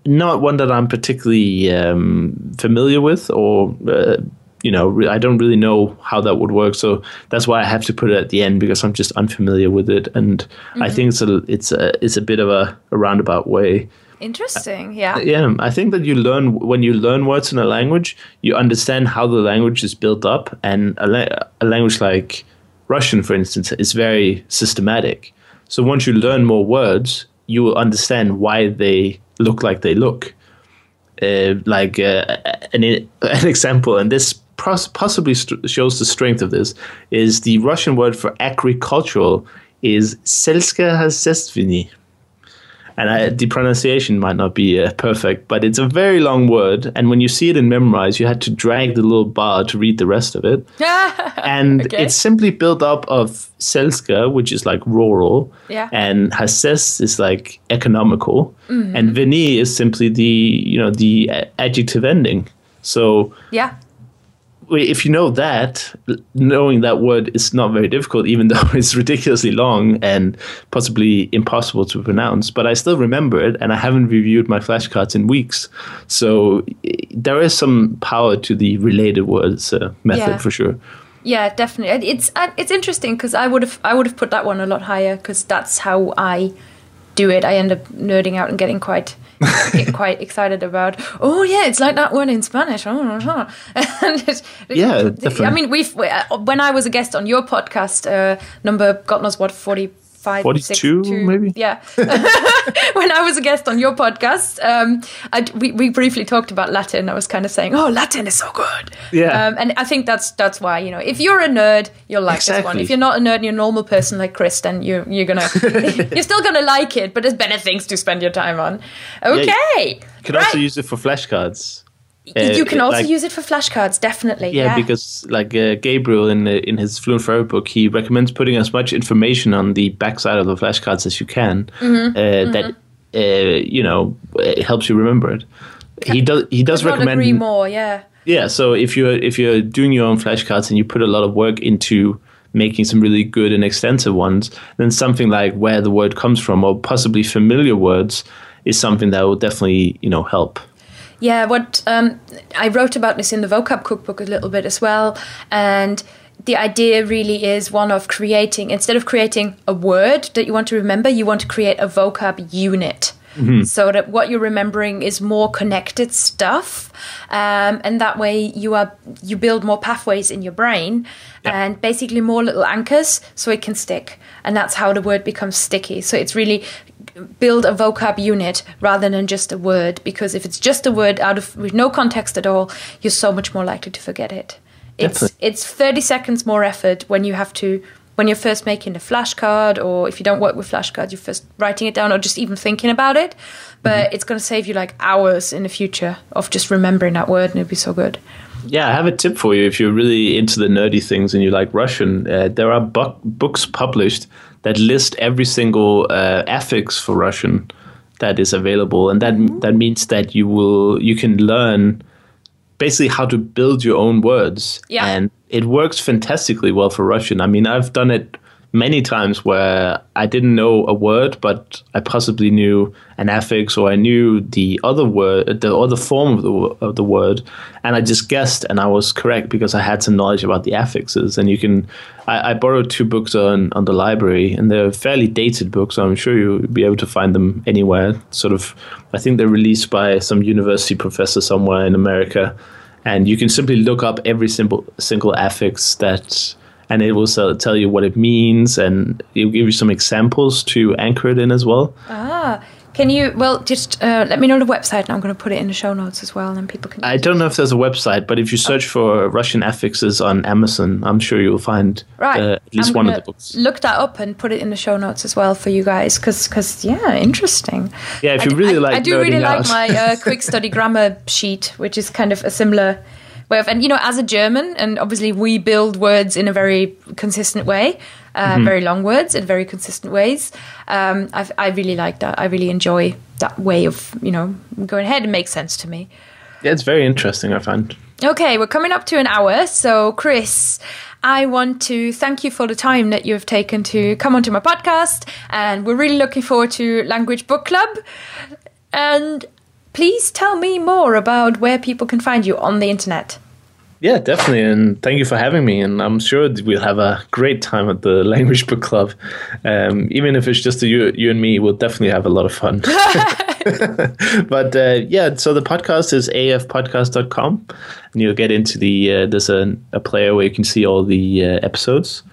not one that I'm particularly um, familiar with, or uh, you know, I don't really know how that would work. So that's why I have to put it at the end because I'm just unfamiliar with it, and I think it's a it's a it's a bit of a, a roundabout way. Interesting. Yeah. Yeah, I think that you learn when you learn words in a language, you understand how the language is built up, and a, la- a language like Russian, for instance, is very systematic. So once you learn more words, you will understand why they look like they look. Uh, like uh, an, an example, and this pos- possibly st- shows the strength of this, is the Russian word for agricultural is selskahozhestvenie and I, the pronunciation might not be uh, perfect, but it's a very long word. And when you see it in Memrise, you had to drag the little bar to read the rest of it. and Okay. it's simply built up of selska, which is like rural, Yeah. and hases is like economical, and veni is simply the you know the adjective ending. So yeah. If you know that, knowing that word is not very difficult, even though it's ridiculously long and possibly impossible to pronounce. But I still remember it, and I haven't reviewed my flashcards in weeks. So there is some power to the related words uh, method Yeah. for sure. Yeah, definitely. It's it's interesting because I would have I would have put that one a lot higher because that's how I do it. I end up nerding out and getting quite get quite excited about. Oh yeah, it's like that one in Spanish. Oh, uh-huh." and it, Yeah, I mean, we've we- uh, when I was a guest on your podcast, uh, number God knows what forty. 42 maybe? Yeah. when I was a guest on your podcast, um, I, we, we briefly talked about Latin. I was kind of saying, oh, Latin is so good. Yeah. Um, and I think that's that's why, you know, if you're a nerd, you'll like this one. If you're not a nerd and you're a normal person like Chris, then you're, you're going to, you're still going to like it, but there's better things to spend your time on. Okay. You can right. also use it for flashcards. You can uh, also like- use it for flashcards, definitely. Yeah, Yeah, because like uh, Gabriel in the, in his Fluent Forever book, he recommends putting as much information on the backside of the flashcards as you can. Mm-hmm. Uh, That uh, you know it helps you remember it. He does. He does recommend. agree more. Yeah. Yeah, so if you're if you're doing your own flashcards and you put a lot of work into making some really good and extensive ones, then something like where the word comes from or possibly familiar words is something that will definitely you know help. Yeah, what um, I wrote about this in the vocab cookbook a little bit as well, and the idea really is one of creating instead of creating a word that you want to remember, you want to create a vocab unit. So that what you're remembering is more connected stuff, um, and that way you are you build more pathways in your brain, and basically more little anchors so it can stick, and that's how the word becomes sticky. So it's really build a vocab unit rather than just a word because if it's just a word out of with no context at all, you're so much more likely to forget it. It's Definitely. it's 30 seconds more effort when you have to when you're first making a flashcard or if you don't work with flashcards you're first writing it down or just even thinking about it but it's going to save you like hours in the future of just remembering that word and it'd be so good Yeah, I have a tip for you if you're really into the nerdy things and you like Russian. Uh, there are bu- books published that list every single uh, affix for Russian that is available, and that that means that you will you can learn basically how to build your own words. Yeah. and it works fantastically well for Russian. I mean, I've done it many times where I didn't know a word, but I possibly knew an affix or I knew the other word, the other form of the of the word, and I just guessed, and I was correct because I had some knowledge about the affixes. And you can, I, I borrowed two books on on the library, and they're fairly dated books, so I'm sure you'll be able to find them anywhere. Sort of, I think they're released by some university professor somewhere in America, and you can simply look up every simple single affix that and it will tell you what it means and it'll give you some examples to anchor it in as well. ah can you well just uh, let me know the website and i'm going to put it in the show notes as well and then people can I don't know if there's a website, but if you search for Russian affixes on Amazon, I'm sure you'll find Right. uh, at least I'm one of the books. Look that up and put it in the show notes as well for you guys, because yeah, interesting. Yeah, if you d- really I, like I do really nerding like my uh, quick study grammar sheet, which is kind of a similar way of, and you know, as a German, and obviously we build words in a very consistent way, uh, Mm-hmm. very long words in very consistent ways. Um, I, I really like that. I really enjoy that way of you know going ahead. It makes sense to me. Yeah, it's very interesting, I find. Okay, we're coming up to an hour. So, Kris, I want to thank you for the time that you've taken to come onto my podcast. And we're really looking forward to Language Book Club. And please tell me more about where people can find you on the internet. Yeah, definitely. And thank you for having me. And I'm sure we'll have a great time at the Language Book Club. Um, even if it's just you, you and me, we'll definitely have a lot of fun. but uh, yeah, so the podcast is afpodcast.com. And you'll get into the, uh, there's a, a player where you can see all the uh, episodes.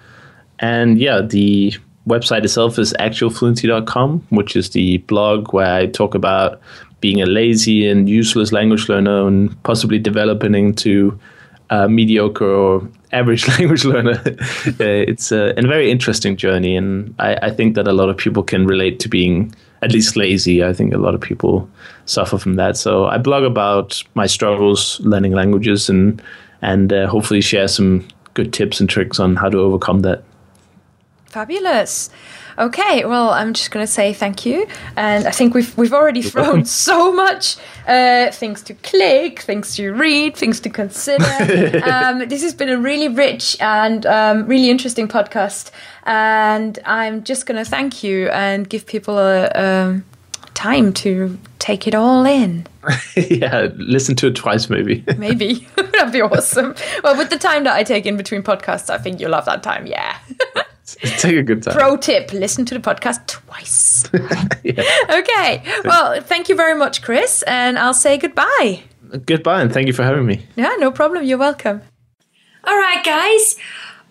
And yeah, the website itself is actualfluency.com, which is the blog where I talk about being a lazy and useless language learner and possibly developing into a mediocre or average language learner. uh, it's a, a very interesting journey, and I, I think that a lot of people can relate to being at least lazy. I think a lot of people suffer from that. So I blog about my struggles learning languages and and uh, hopefully share some good tips and tricks on how to overcome that. Fabulous. Okay, well, I'm just going to say thank you, and I think we've we've already thrown welcome. so much uh, things to click, things to read, things to consider. um, this has been a really rich and um, really interesting podcast, and I'm just going to thank you and give people a um, time to take it all in. yeah, listen to it twice maybe. Maybe that'd be awesome. Well, with the time that I take in between podcasts, I think you'll have that time. Yeah. Take a good time. Pro tip: listen to the podcast twice. Yeah. Okay. Well, thank you very much, Kris, and I'll say goodbye. Goodbye, and thank you for having me. Yeah, no problem. You're welcome. All right, guys.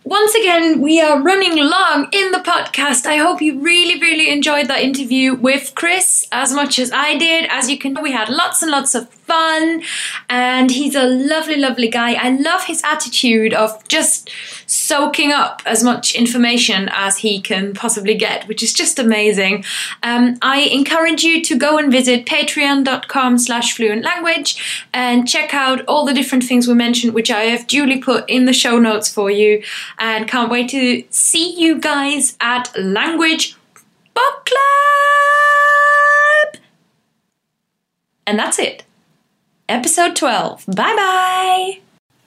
Once again, we are running long in the podcast. I hope you really, really enjoyed that interview with Kris as much as I did. As you can we had lots and lots of fun, and he's a lovely, lovely guy. I love his attitude of just soaking up as much information as he can possibly get, which is just amazing. Um, I encourage you to go and visit patreon.com slash fluent language and check out all the different things we mentioned, which I have duly put in the show notes for you. And can't wait to see you guys at Language Book Club. And that's it. Episode 12. Bye bye.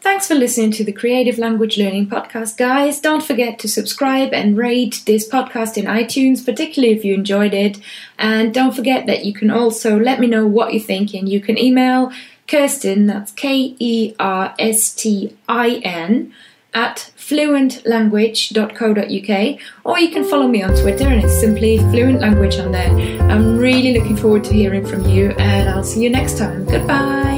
Thanks for listening to the Creative Language Learning Podcast, guys. Don't forget to subscribe and rate this podcast in iTunes, particularly if you enjoyed it. And don't forget that you can also let me know what you're thinking. You can email Kerstin, that's K E R S T I N, at fluentlanguage.co.uk or you can follow me on Twitter and it's simply Fluent Language on there. I'm really looking forward to hearing from you and I'll see you next time. Goodbye.